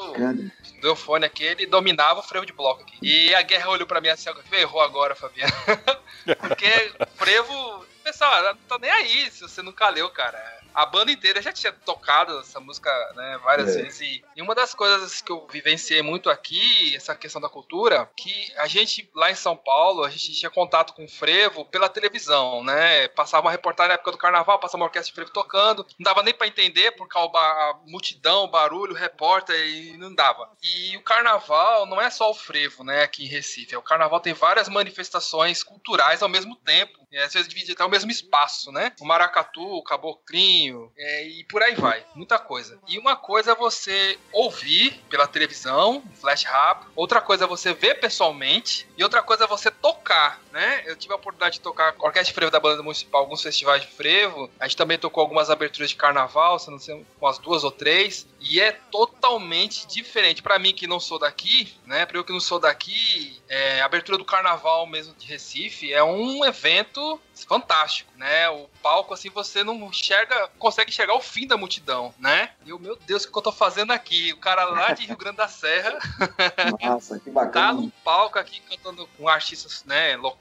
Speaker 3: deu fone aqui, ele dominava o frevo de bloco aqui. E a guerra olhou pra mim assim, errou agora, Fabiano. *laughs* Porque frevo. Pessoal, não tô nem aí se você nunca leu, cara a banda inteira já tinha tocado essa música né, várias é. vezes. E, uma das coisas que eu vivenciei muito aqui, essa questão da cultura, que a gente lá em São Paulo, a gente tinha contato com o frevo pela televisão, né? Passava uma reportagem na época do carnaval, passava uma orquestra de frevo tocando, não dava nem para entender por causa da multidão, barulho, repórter, e não dava. E o carnaval não é só o frevo, né, aqui em Recife. O carnaval tem várias manifestações culturais ao mesmo tempo, e às vezes divide até o mesmo espaço, né? O maracatu, o caboclinho, é, e por aí vai. Muita coisa. E uma coisa é você ouvir pela televisão, flash rap, outra coisa é você ver pessoalmente, e outra coisa é você tocar, né? Eu tive a oportunidade de tocar com a Orquestra de Frevo da Banda Municipal, alguns festivais de frevo, a gente também tocou algumas aberturas de carnaval, se não sei, umas duas ou três, e é totalmente diferente. para mim que não sou daqui, né? Pra eu que não sou daqui, é, a abertura do carnaval mesmo de Recife é um evento fantástico, né? O palco, assim, você não enxerga, consegue enxergar o fim da multidão, né? E eu, meu Deus, o que eu tô fazendo aqui? O cara lá de Rio Grande da Serra. *laughs*
Speaker 4: Nossa, que bacana.
Speaker 3: Tá num palco aqui cantando com artistas, né, locais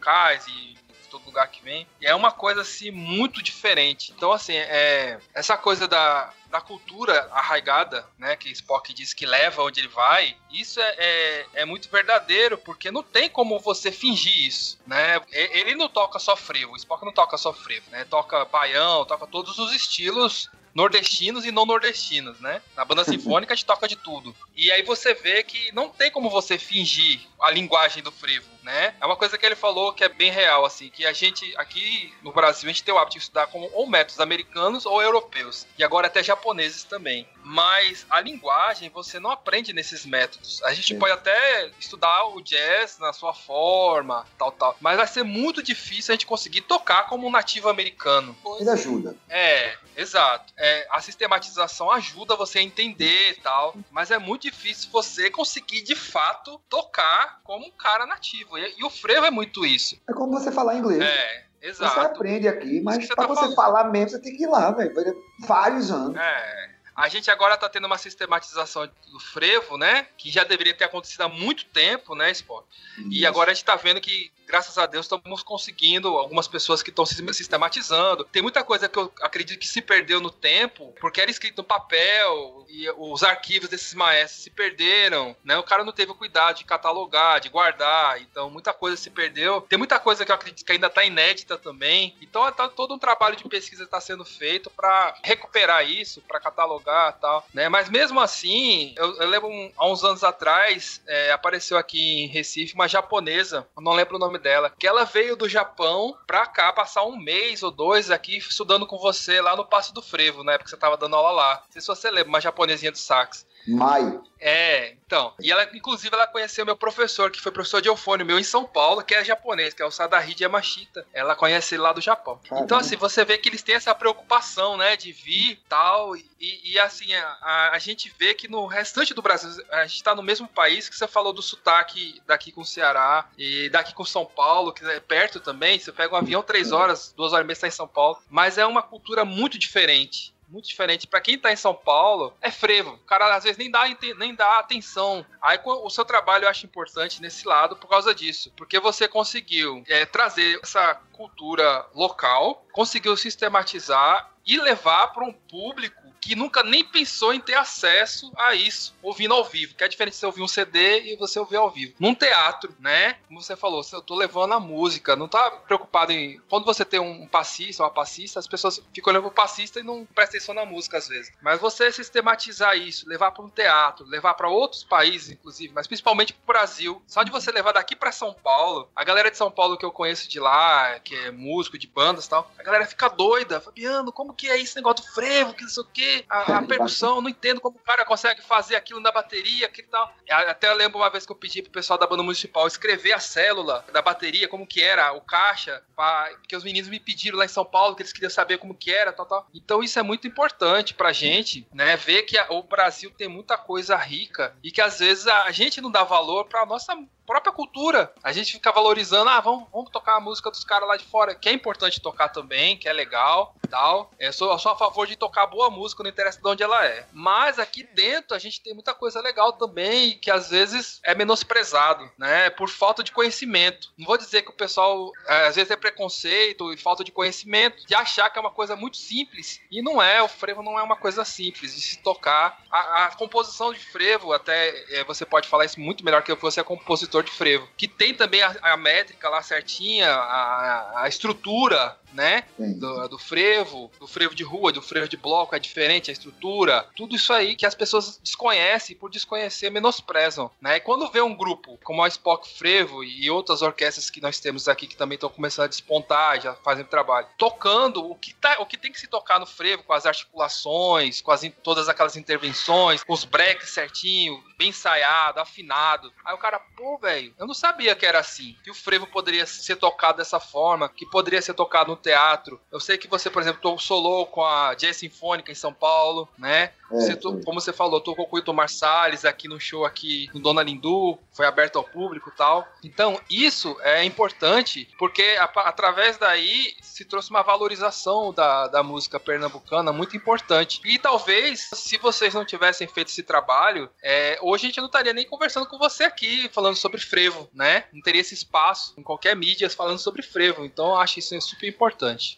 Speaker 3: e todo lugar que vem. E é uma coisa assim muito diferente. Então, assim, é essa coisa da, da cultura arraigada, né, que Spock diz que leva onde ele vai, isso é, é, é, muito verdadeiro, porque não tem como você fingir isso, né? Ele não toca só frevo, o Spock não toca só frevo, né? Toca baião, toca todos os estilos nordestinos e não nordestinos, né? Na banda sinfônica a gente toca de tudo. E aí você vê que não tem como você fingir a linguagem do frevo né? É uma coisa que ele falou que é bem real, assim, que a gente aqui no Brasil a gente tem o hábito de estudar com ou métodos americanos ou europeus, e agora até japoneses também. Mas a linguagem você não aprende nesses métodos. A gente Sim. pode até estudar o jazz na sua forma, tal, tal, mas vai ser muito difícil a gente conseguir tocar como um nativo americano.
Speaker 4: Ele ajuda.
Speaker 3: É, exato. É, a sistematização ajuda você a entender e tal, mas é muito difícil você conseguir de fato tocar como um cara nativo. E, e, o frevo é muito isso.
Speaker 4: É como você falar inglês.
Speaker 3: É, exato.
Speaker 4: Você aprende aqui, mas para você, tá você falar mesmo, você tem que ir lá, velho. Vários anos.
Speaker 3: É. A gente agora está tendo uma sistematização do frevo, né? Que já deveria ter acontecido há muito tempo, né, Sport? E agora a gente está vendo que graças a Deus, estamos conseguindo algumas pessoas que estão sistematizando. Tem muita coisa que eu acredito que se perdeu no tempo, porque era escrito no papel e os arquivos desses maestros se perderam, né? O cara não teve o cuidado de catalogar, de guardar, então muita coisa se perdeu. Tem muita coisa que eu acredito que ainda está inédita também. Então tá todo um trabalho de pesquisa está sendo feito para recuperar isso, para catalogar tal, né? Mas mesmo assim, eu, eu lembro um, há uns anos atrás, é, apareceu aqui em Recife uma japonesa, não lembro o nome dela, que ela veio do Japão pra cá passar um mês ou dois aqui estudando com você lá no Passo do Frevo, na época que você tava dando aula lá. Não sei se você lembra, uma japonesinha do sax.
Speaker 4: Mai.
Speaker 3: É, então. E ela, inclusive, ela conheceu meu professor, que foi professor de eufônio meu em São Paulo, que é japonês, que é o Sadahide Yamashita. Ela conhece ele lá do Japão.
Speaker 4: Caramba.
Speaker 3: Então, assim, você vê que eles têm essa preocupação, né, de vir tal. E, e assim, a, a gente vê que no restante do Brasil, a gente tá no mesmo país que você falou do sotaque daqui com o Ceará e daqui com São Paulo, que é perto também. Você pega um avião três horas, duas horas e meia, você tá em São Paulo. Mas é uma cultura muito diferente muito diferente. Para quem tá em São Paulo, é frevo. O cara às vezes nem dá, nem dá atenção. Aí o seu trabalho eu acho importante nesse lado por causa disso. Porque você conseguiu é, trazer essa cultura local, conseguiu sistematizar e levar para um público que nunca nem pensou em ter acesso a isso, ouvindo ao vivo, que é diferente de você ouvir um CD e você ouvir ao vivo. Num teatro, né? Como você falou, eu tô levando a música, não tá preocupado em. Quando você tem um passista, uma passista, as pessoas ficam olhando pro passista e não prestam atenção na música às vezes. Mas você sistematizar isso, levar para um teatro, levar para outros países, inclusive, mas principalmente pro Brasil, só de você levar daqui para São Paulo, a galera de São Paulo que eu conheço de lá, que é músico de bandas e tal, a galera fica doida, Fabiano, como que é esse negócio do frevo, que não sei o quê? A, a percussão, não entendo como o cara consegue fazer aquilo na bateria, que tal. Até eu lembro uma vez que eu pedi pro pessoal da banda municipal escrever a célula da bateria, como que era, o caixa, pra, porque os meninos me pediram lá em São Paulo que eles queriam saber como que era, tal, tal. Então isso é muito importante pra gente, né, ver que a, o Brasil tem muita coisa rica e que às vezes a, a gente não dá valor pra nossa própria cultura. A gente fica valorizando, ah, vamos, vamos tocar a música dos caras lá de fora, que é importante tocar também, que é legal, tal. Eu sou, sou a favor de tocar boa música, não interessa de onde ela é. Mas aqui dentro a gente tem muita coisa legal também, que às vezes é menosprezado, né? Por falta de conhecimento. Não vou dizer que o pessoal é, às vezes é preconceito e falta de conhecimento, de achar que é uma coisa muito simples. E não é, o frevo não é uma coisa simples de se tocar. A, a composição de frevo, até é, você pode falar isso muito melhor que eu, você é compositor de frevo, que tem também a, a métrica lá certinha, a, a estrutura né? Do, do, frevo, do frevo de rua, do frevo de bloco, é diferente a estrutura. Tudo isso aí que as pessoas desconhecem por desconhecer menosprezam, né? E quando vê um grupo como a Spock Frevo e outras orquestras que nós temos aqui que também estão começando a despontar, já fazem trabalho, tocando o que, tá, o que tem que se tocar no frevo, com as articulações, com as, todas aquelas intervenções, com os breaks certinho, bem ensaiado, afinado. Aí o cara, pô, velho, eu não sabia que era assim, que o frevo poderia ser tocado dessa forma, que poderia ser tocado no teatro. Eu sei que você, por exemplo, solou com a Jazz Sinfônica em São Paulo, né? É, você, como você falou, tocou com o Ito Marsalis aqui no show aqui no Dona Lindu, foi aberto ao público e tal. Então, isso é importante porque a, através daí se trouxe uma valorização da, da música pernambucana muito importante. E talvez, se vocês não tivessem feito esse trabalho, é, hoje a gente não estaria nem conversando com você aqui, falando sobre frevo, né? Não teria esse espaço em qualquer mídia falando sobre frevo. Então, eu acho isso super importante.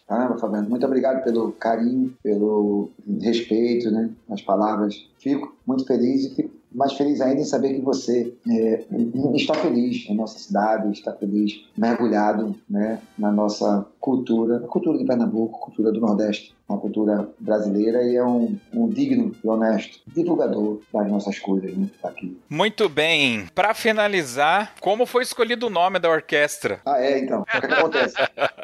Speaker 4: Ah, Fabiano, muito obrigado pelo carinho, pelo respeito, né? As palavras. Fico muito feliz e fico mais feliz ainda em saber que você é, está feliz na nossa cidade, está feliz, mergulhado né, na nossa cultura, a cultura de Pernambuco, cultura do Nordeste uma cultura brasileira e é um, um digno e honesto divulgador das nossas coisas né, tá aqui.
Speaker 1: Muito bem. Para finalizar, como foi escolhido o nome da orquestra?
Speaker 4: Ah, é, então. O que, que acontece?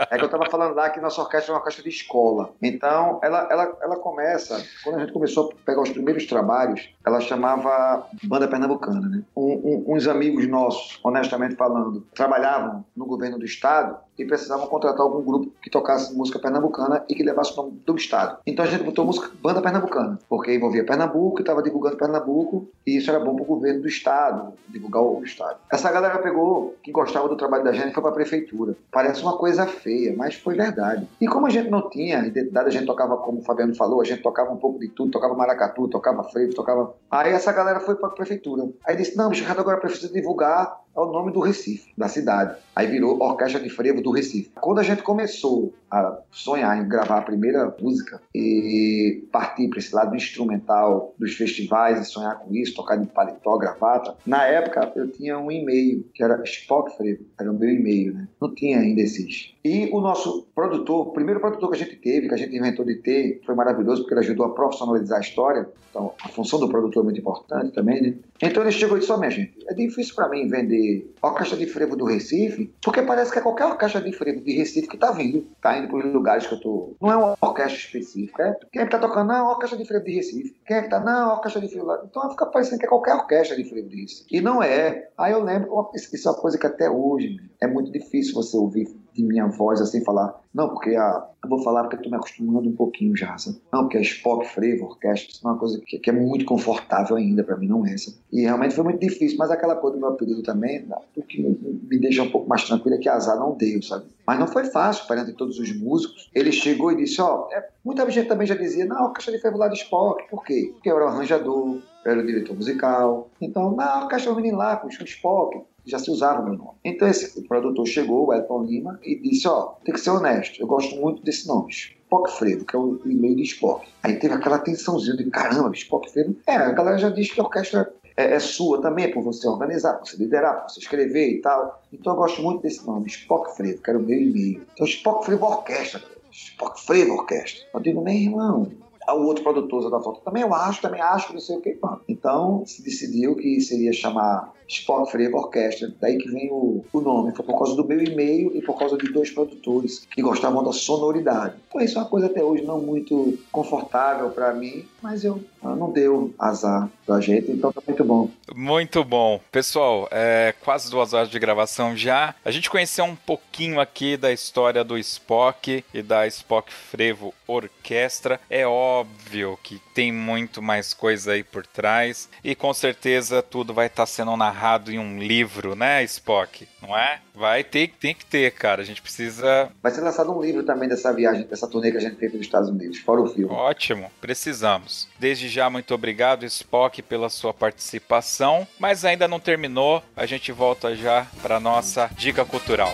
Speaker 4: É que eu estava falando lá que nossa orquestra é uma orquestra de escola. Então, ela, ela, ela começa, quando a gente começou a pegar os primeiros trabalhos, ela chamava Banda Pernambucana, né? Um, um, uns amigos nossos, honestamente falando, trabalhavam no governo do estado e precisavam contratar algum grupo que tocasse música pernambucana e que levasse o nome do estado. Então a gente botou música banda pernambucana, porque envolvia Pernambuco estava divulgando Pernambuco e isso era bom para o governo do estado, divulgar o estado. Essa galera pegou, que gostava do trabalho da gente, foi para a prefeitura. Parece uma coisa feia, mas foi verdade. E como a gente não tinha identidade, a gente tocava, como o Fabiano falou, a gente tocava um pouco de tudo, tocava maracatu, tocava frevo, tocava. Aí essa galera foi para a prefeitura. Aí disse: não, bicho, agora precisa divulgar é o nome do Recife, da cidade. Aí virou Orquestra de Frevo do Recife. Quando a gente começou a sonhar em gravar a primeira música e partir para esse lado instrumental dos festivais e sonhar com isso, tocar de paletó, gravata, na época eu tinha um e-mail que era Spock Frevo, era o meu e-mail, né? Não tinha ainda esses. E o nosso produtor, o primeiro produtor que a gente teve, que a gente inventou de ter, foi maravilhoso porque ele ajudou a profissionalizar a história. Então, a função do produtor é muito importante também, né? Então ele chegou e disse: oh, minha gente, é difícil para mim vender orquestra de frevo do Recife, porque parece que é qualquer orquestra de frevo de Recife que tá vindo, tá indo os lugares que eu tô. Não é uma orquestra específica, é? Quem é que tá tocando? Não, orquestra de frevo de Recife. Quem é que tá? Não, orquestra de frevo lá. Então fica parecendo que é qualquer orquestra de frevo de Recife. E não é. Aí eu lembro, isso é uma coisa que até hoje é muito difícil você ouvir de minha voz assim falar, não, porque a, eu vou falar porque tô me acostumando um pouquinho já, sabe? Não, porque a Spock Frevo, orquestra, isso é uma coisa que, que é muito confortável ainda para mim, não é essa. E realmente foi muito difícil, mas aquela coisa do meu apelido também, o que me, me deixa um pouco mais tranquilo é que azar não deu, sabe? Mas não foi fácil, perante todos os músicos. Ele chegou e disse, ó, oh, é, muita gente também já dizia, não, orquestra de Frevo lá de Spock, por quê? Porque eu era o arranjador, eu era o diretor musical, então, na orquestra menino lá, com o Spock, já se usava o meu nome. Então esse produtor chegou, o Elton Lima, e disse, ó, tem que ser honesto, eu gosto muito desse nome. Spock Fredo, que é o e-mail de Spock. Aí teve aquela tensãozinha de caramba, Spock Fredo. É, a galera já diz que a orquestra é, é, sua também, é por você organizar, por você liderar, por você escrever e tal. Então eu gosto muito desse nome, Spock Fredo, que era o meu e-mail. Então Spock Fredo Orquestra, Spock Fredo Orquestra. Eu digo, meu irmão, o outro produtor da foto também eu acho, também acho, não sei o que. Então se decidiu que seria chamar Spock Frevo Orquestra, daí que vem o, o nome. Foi por causa do meu e-mail e por causa de dois produtores que gostavam da sonoridade. Então isso é uma coisa até hoje não muito confortável para mim, mas eu não deu azar pra gente, então tá muito bom.
Speaker 1: Muito bom. Pessoal, é quase duas horas de gravação já. A gente conheceu um pouquinho aqui da história do Spock e da Spock Frevo Orquestra. É óbvio que tem muito mais coisa aí por trás e com certeza tudo vai estar tá sendo narrado em um livro, né, Spock? Não é? Vai ter, tem que ter, cara. A gente precisa.
Speaker 4: Vai ser lançado um livro também dessa viagem, dessa turnê que a gente fez nos Estados Unidos, fora o filme.
Speaker 1: Ótimo, precisamos. Desde já, muito obrigado, Spock, pela sua participação. Mas ainda não terminou, a gente volta já para nossa dica cultural.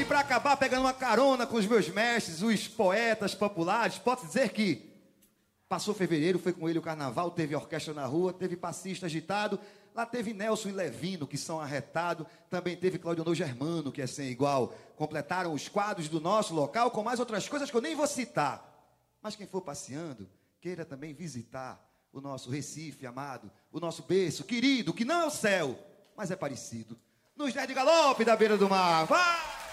Speaker 6: E para acabar pegando uma carona com os meus mestres, os poetas populares, posso dizer que passou fevereiro, foi com ele o carnaval, teve orquestra na rua, teve passista agitado, Lá teve Nelson e Levino, que são arretados. Também teve Claudio Germano, que é sem igual. Completaram os quadros do nosso local, com mais outras coisas que eu nem vou citar. Mas quem for passeando, queira também visitar o nosso Recife amado, o nosso berço querido, que não é o céu, mas é parecido. Nos Dez de Galope da beira do mar. Vai!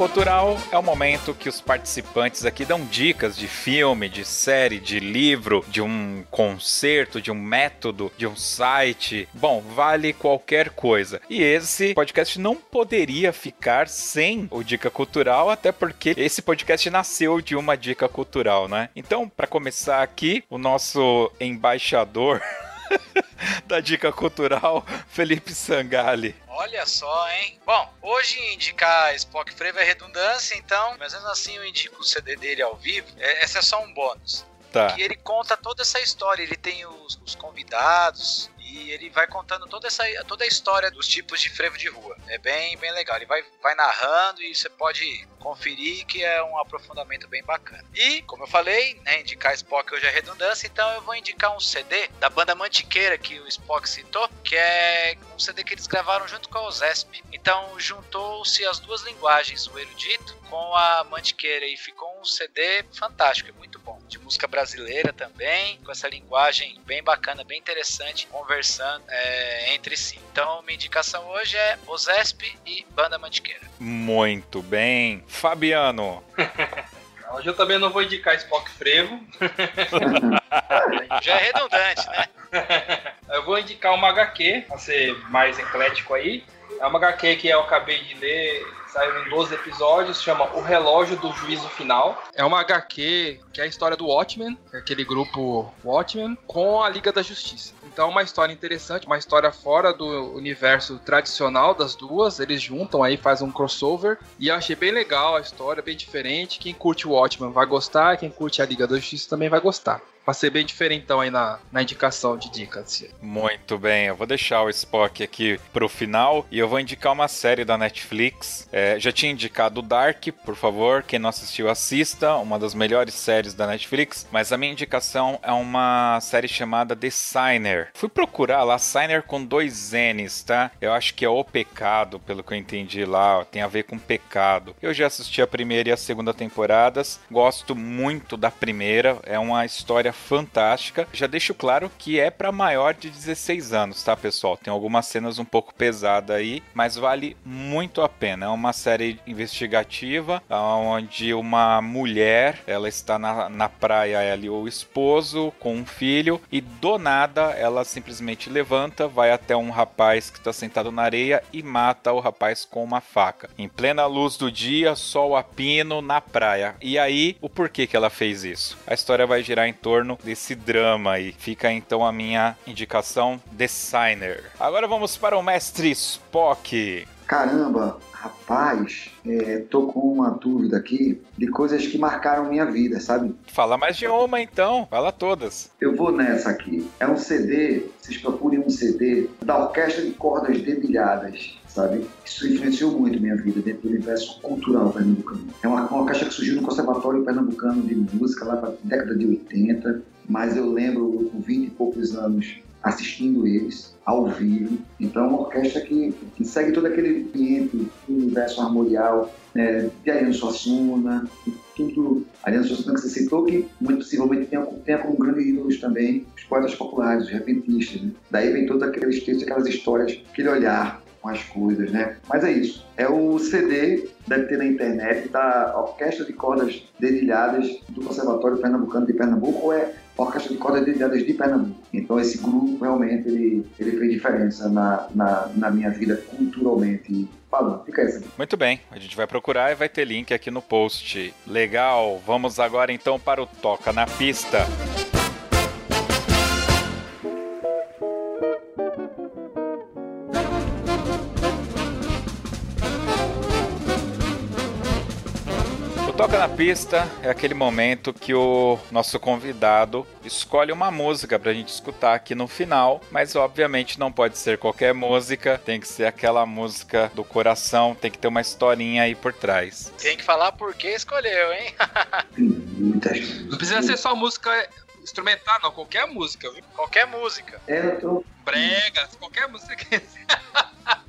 Speaker 1: Cultural é o momento que os participantes aqui dão dicas de filme, de série, de livro, de um concerto, de um método, de um site. Bom, vale qualquer coisa. E esse podcast não poderia ficar sem o Dica Cultural, até porque esse podcast nasceu de uma dica cultural, né? Então, para começar aqui, o nosso embaixador *laughs* *laughs* da dica cultural, Felipe Sangali.
Speaker 2: Olha só, hein? Bom, hoje indicar Spock Frevo é redundância, então, mas mesmo assim eu indico o CD dele ao vivo. É, esse é só um bônus.
Speaker 1: Tá.
Speaker 2: Que ele conta toda essa história. Ele tem os, os convidados, e ele vai contando toda essa toda a história dos tipos de frevo de rua. É bem, bem legal. Ele vai, vai narrando e você pode conferir que é um aprofundamento bem bacana. E, como eu falei, né, indicar Spock hoje é redundância, então eu vou indicar um CD da banda Mantiqueira que o Spock citou, que é um CD que eles gravaram junto com a OZESP. Então juntou-se as duas linguagens, o erudito com a Mantiqueira e ficou um CD fantástico, é muito bom. De música brasileira também, com essa linguagem bem bacana, bem interessante, conversando é, entre si. Então, minha indicação hoje é Ozesp e Banda Mantiqueira.
Speaker 1: Muito bem. Fabiano. *laughs*
Speaker 3: Hoje eu também não vou indicar Spock Frevo. *laughs*
Speaker 2: Já é redundante, né? *laughs*
Speaker 3: Eu vou indicar uma HQ, pra ser mais eclético aí. É uma HQ que eu acabei de ler, saiu em 12 episódios, chama O Relógio do Juízo Final. É uma HQ que é a história do Watchmen, é aquele grupo Watchmen, com a Liga da Justiça. Então uma história interessante, uma história fora do universo tradicional das duas. Eles juntam aí, fazem um crossover. E eu achei bem legal a história, bem diferente. Quem curte o Watchmen vai gostar, quem curte a Liga da Justiça também vai gostar pra ser bem diferentão aí na, na indicação de dicas.
Speaker 1: Muito bem, eu vou deixar o Spock aqui pro final e eu vou indicar uma série da Netflix. É, já tinha indicado Dark, por favor, quem não assistiu assista, uma das melhores séries da Netflix, mas a minha indicação é uma série chamada The Signer. Fui procurar lá, Signer com dois N's, tá? Eu acho que é O Pecado, pelo que eu entendi lá, tem a ver com pecado. Eu já assisti a primeira e a segunda temporadas, gosto muito da primeira, é uma história fantástica. Já deixo claro que é para maior de 16 anos, tá, pessoal? Tem algumas cenas um pouco pesadas aí, mas vale muito a pena. É uma série investigativa onde uma mulher, ela está na, na praia ali o esposo com um filho e do nada ela simplesmente levanta, vai até um rapaz que está sentado na areia e mata o rapaz com uma faca. Em plena luz do dia, sol a pino na praia. E aí, o porquê que ela fez isso? A história vai girar em torno torno desse drama aí. Fica então a minha indicação Designer. Agora vamos para o mestre Spock.
Speaker 4: Caramba, rapaz, é, tô com uma dúvida aqui de coisas que marcaram minha vida, sabe?
Speaker 1: Fala mais de uma então, fala todas.
Speaker 4: Eu vou nessa aqui. É um CD, vocês procurem um CD da Orquestra de Cordas Dedilhadas sabe? Isso influenciou muito minha vida dentro do universo cultural pernambucano. É uma, uma caixa que surgiu no Conservatório Pernambucano de Música lá para a década de 80, mas eu lembro com 20 e poucos anos assistindo eles ao vivo. Então, é uma orquestra que, que segue todo aquele ambiente universo armorial né, de Ariano Suassuna, tudo. Ariano Suassuna que você citou, que muito possivelmente tenha, tenha como grandes ídolos também os poetas populares, os repentistas. Né? Daí vem todos aqueles textos, aquelas histórias, aquele olhar com as coisas, né? Mas é isso. É o CD, deve ter na internet, da Orquestra de Cordas Dedilhadas do Conservatório Pernambucano de Pernambuco, ou é Orquestra de Cordas Dedilhadas de Pernambuco. Então esse grupo realmente ele, ele fez diferença na, na, na minha vida culturalmente falando. Fica essa.
Speaker 1: Muito bem, a gente vai procurar e vai ter link aqui no post. Legal, vamos agora então para o Toca na Pista. Toca na pista é aquele momento que o nosso convidado escolhe uma música pra gente escutar aqui no final, mas obviamente não pode ser qualquer música, tem que ser aquela música do coração, tem que ter uma historinha aí por trás.
Speaker 2: Tem que falar por que escolheu, hein? *laughs*
Speaker 3: não precisa ser só música instrumental, não, qualquer música, viu?
Speaker 2: Qualquer música.
Speaker 4: É, eu tô...
Speaker 3: Bregas, qualquer música que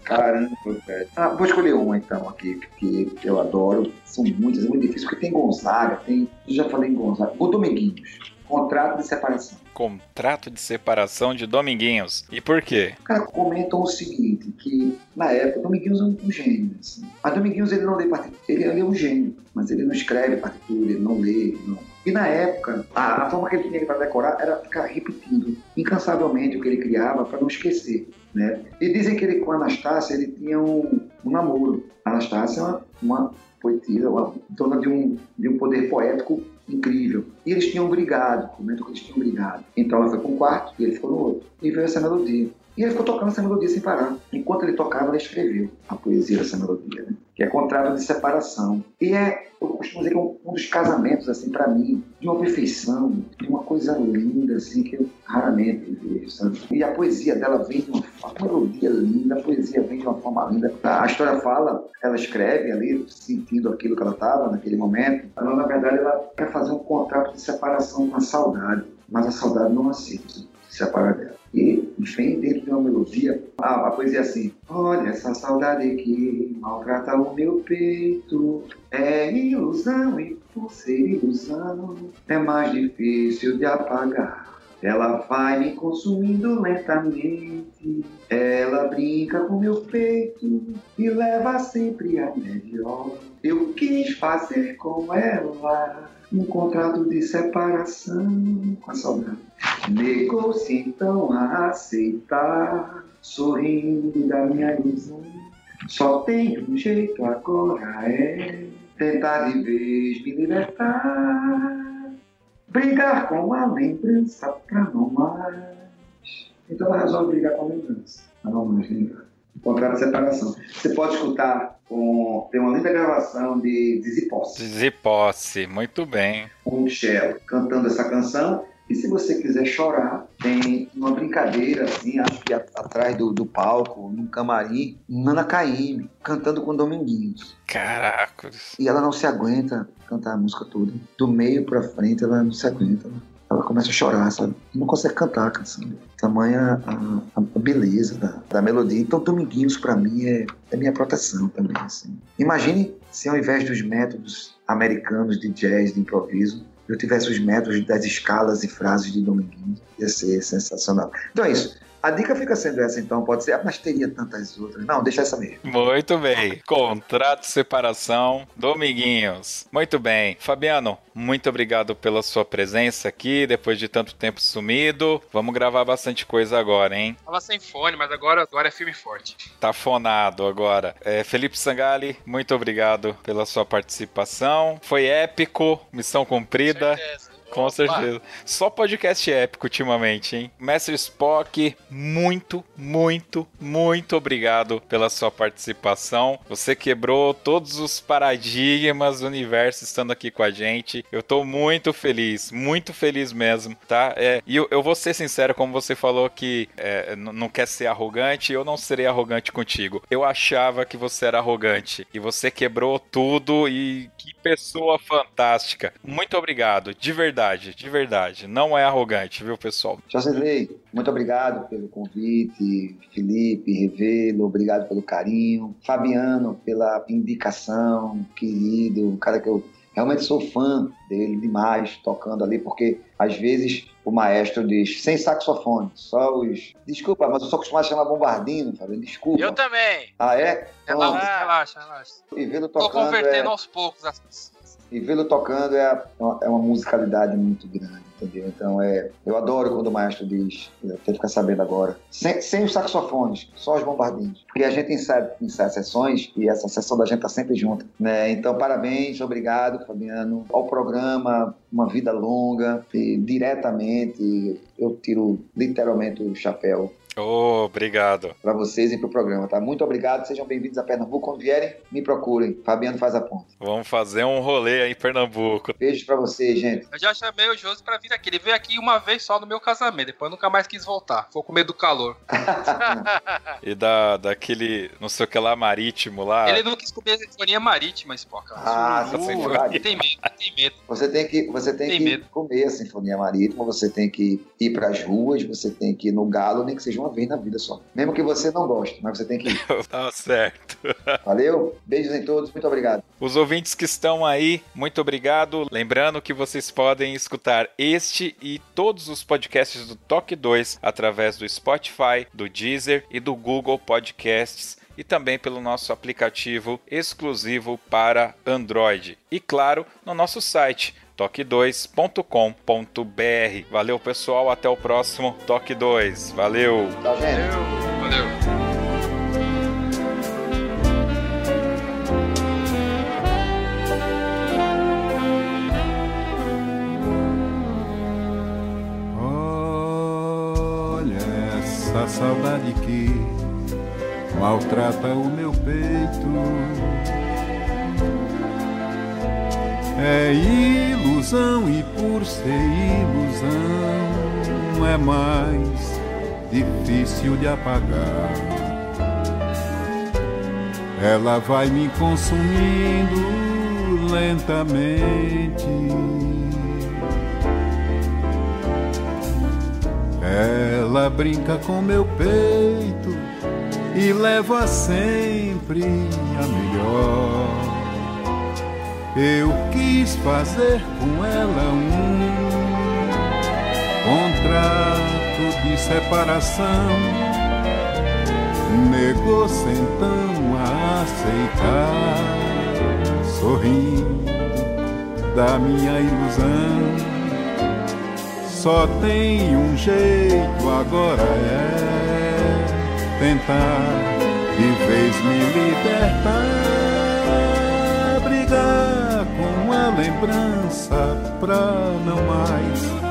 Speaker 4: Caramba, velho. Ah, vou escolher uma então aqui, que eu adoro. São muitas, é muito difícil, porque tem Gonzaga, tem. Eu já falei em Gonzaga. O Dominguinhos. Contrato de separação.
Speaker 1: Contrato de separação de Dominguinhos. E por quê?
Speaker 4: O cara comentam o seguinte, que na época, Dominguinhos é um gênio. Assim. Mas Dominguinhos ele não lê partitura, ele, ele é um gênio, mas ele não escreve partitura, ele não lê, não. E na época, a, a forma que ele tinha para decorar era ficar repetindo incansavelmente o que ele criava para não esquecer. Né? E dizem que ele com a Anastácia ele tinha um, um namoro. A Anastácia é uma, uma poetisa, uma dona de um, de um poder poético incrível. E eles tinham brigado, comentam que eles tinham brigado. Então ela foi para um quarto e ele ficou no outro. E veio essa melodia. E ele ficou tocando essa melodia sem parar. Enquanto ele tocava, ela escreveu a poesia dessa melodia, né? Que é contrato de separação. E é, eu costumo dizer que é um, um dos casamentos, assim, para mim, de uma perfeição, de uma coisa linda, assim, que eu raramente vejo, sabe? E a poesia dela vem de uma, uma melodia linda, a poesia vem de uma forma linda. A história fala, ela escreve ali, sentindo aquilo que ela estava naquele momento. Ela, na verdade, ela quer fazer um contrato de separação com a saudade, mas a saudade não aceita se separar dela. E vem dentro de uma melodia, a, a poesia é assim: Olha essa saudade que maltrata o meu peito, é ilusão e por ser ilusão é mais difícil de apagar. Ela vai me consumindo lentamente. Ela brinca com meu peito e leva sempre a melhor. Eu quis fazer com ela um contrato de separação com a saudade. Negou-se então a aceitar, sorrindo da minha ilusão. Só tem um jeito agora, é tentar de vez me libertar, brigar com a lembrança pra não mais. Então ela resolve brigar com a lembrança, pra não mais lembrar. Encontrar a separação. Você pode escutar com. Tem uma linda gravação de Dizzy Posse.
Speaker 1: Dizzy Posse, muito bem.
Speaker 4: Com o Shell cantando essa canção e se você quiser chorar, tem uma brincadeira, assim, acho que atrás do, do palco, num camarim, Nana Caymmi, cantando com Dominguinhos.
Speaker 1: Caracos.
Speaker 4: E ela não se aguenta cantar a música toda. Do meio pra frente, ela não se aguenta. Ela começa a chorar, sabe? Não consegue cantar a canção. Tamanha a, a beleza da, da, melodia. Então, Dominguinhos, para mim, é, é minha proteção também. Assim. Imagine se, ao invés dos métodos americanos de jazz, de improviso, eu tivesse os métodos das escalas e frases de Dominguinhos, ia ser sensacional. Então é isso. A dica fica sendo essa, então, pode ser, ah, mas teria tantas outras. Não, deixa essa mesmo.
Speaker 1: Muito bem. Contrato, separação, Dominguinhos. Muito bem. Fabiano, muito obrigado pela sua presença aqui, depois de tanto tempo sumido. Vamos gravar bastante coisa agora, hein?
Speaker 3: Tava sem fone, mas agora, agora é filme forte.
Speaker 1: Tá fonado agora. É, Felipe Sangali, muito obrigado pela sua participação. Foi épico, missão cumprida. Certeza. Com Opa. certeza. Só podcast épico ultimamente, hein? Mestre Spock, muito, muito, muito obrigado pela sua participação. Você quebrou todos os paradigmas do universo estando aqui com a gente. Eu tô muito feliz, muito feliz mesmo, tá? É, e eu, eu vou ser sincero, como você falou que é, não quer ser arrogante, eu não serei arrogante contigo. Eu achava que você era arrogante e você quebrou tudo e que pessoa fantástica. Muito obrigado, de verdade verdade, de verdade. Não é arrogante, viu, pessoal?
Speaker 4: Jocelyn, muito obrigado pelo convite. Felipe, Revelo, obrigado pelo carinho. Fabiano, pela indicação, querido, um cara que eu realmente sou fã dele demais, tocando ali, porque às vezes o maestro diz, sem saxofone, só os. Desculpa, mas eu sou acostumado a chamar bombardino, Fabiano, desculpa.
Speaker 2: Eu também.
Speaker 4: Ah, é?
Speaker 3: Então, relaxa, relaxa, relaxa.
Speaker 4: E vê-lo tocando. Tô
Speaker 3: convertendo é... aos poucos as
Speaker 4: e vê-lo tocando é, uma, é uma musicalidade muito grande, entendeu? Então é, eu adoro quando o maestro diz, eu tenho que ficar sabendo agora, sem, sem os saxofones, só os bombardinhos, porque a gente ensaia, ensaia sessões e essa sessão da gente tá sempre junto, né? Então parabéns, obrigado, Fabiano, ao programa, uma vida longa e diretamente eu tiro literalmente o chapéu
Speaker 1: Oh, obrigado.
Speaker 4: Para vocês e para o programa, tá? Muito obrigado. Sejam bem-vindos a Pernambuco. Quando vierem, me procurem. Fabiano faz a ponta.
Speaker 1: Vamos fazer um rolê aí em Pernambuco.
Speaker 4: Beijo para vocês, gente.
Speaker 3: Eu já chamei o Josi para vir aqui. Ele veio aqui uma vez só no meu casamento. Depois nunca mais quis voltar. Ficou com medo do calor. *laughs*
Speaker 1: e da, daquele, não sei o que lá, marítimo lá.
Speaker 3: Ele não quis comer a sinfonia marítima, Spock.
Speaker 4: Ah, sinfonia.
Speaker 3: Tem medo, tem medo.
Speaker 4: Você tem que, você tem, tem que medo. comer a sinfonia marítima. Você tem que ir para as ruas. Você tem que ir no galo, nem que seja uma vez na vida só. Mesmo que você não goste, mas você tem que ir. *laughs*
Speaker 1: tá certo.
Speaker 4: Valeu, beijos em todos, muito obrigado.
Speaker 1: Os ouvintes que estão aí, muito obrigado. Lembrando que vocês podem escutar este e todos os podcasts do Toque 2 através do Spotify, do Deezer e do Google Podcasts e também pelo nosso aplicativo exclusivo para Android. E claro, no nosso site toque2.com.br. Valeu, pessoal. Até o próximo Toque 2. Valeu.
Speaker 4: Tchau, gente.
Speaker 3: Valeu.
Speaker 7: Olha essa saudade que maltrata o meu peito é ilusão e por ser ilusão é mais difícil de apagar. Ela vai me consumindo lentamente. Ela brinca com meu peito e leva sempre a melhor. Eu quis fazer com ela um contrato de separação. Negou-se então a aceitar, sorrindo da minha ilusão. Só tem um jeito agora é tentar de vez me libertar, brigar lembrança pra não mais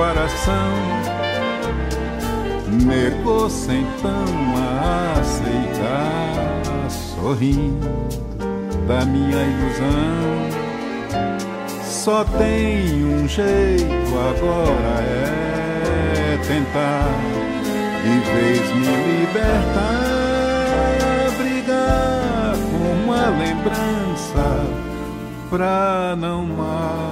Speaker 7: separação. Negou-se então a aceitar, sorrindo da minha ilusão. Só tem um jeito agora é tentar de vez me libertar, brigar com a lembrança pra não mais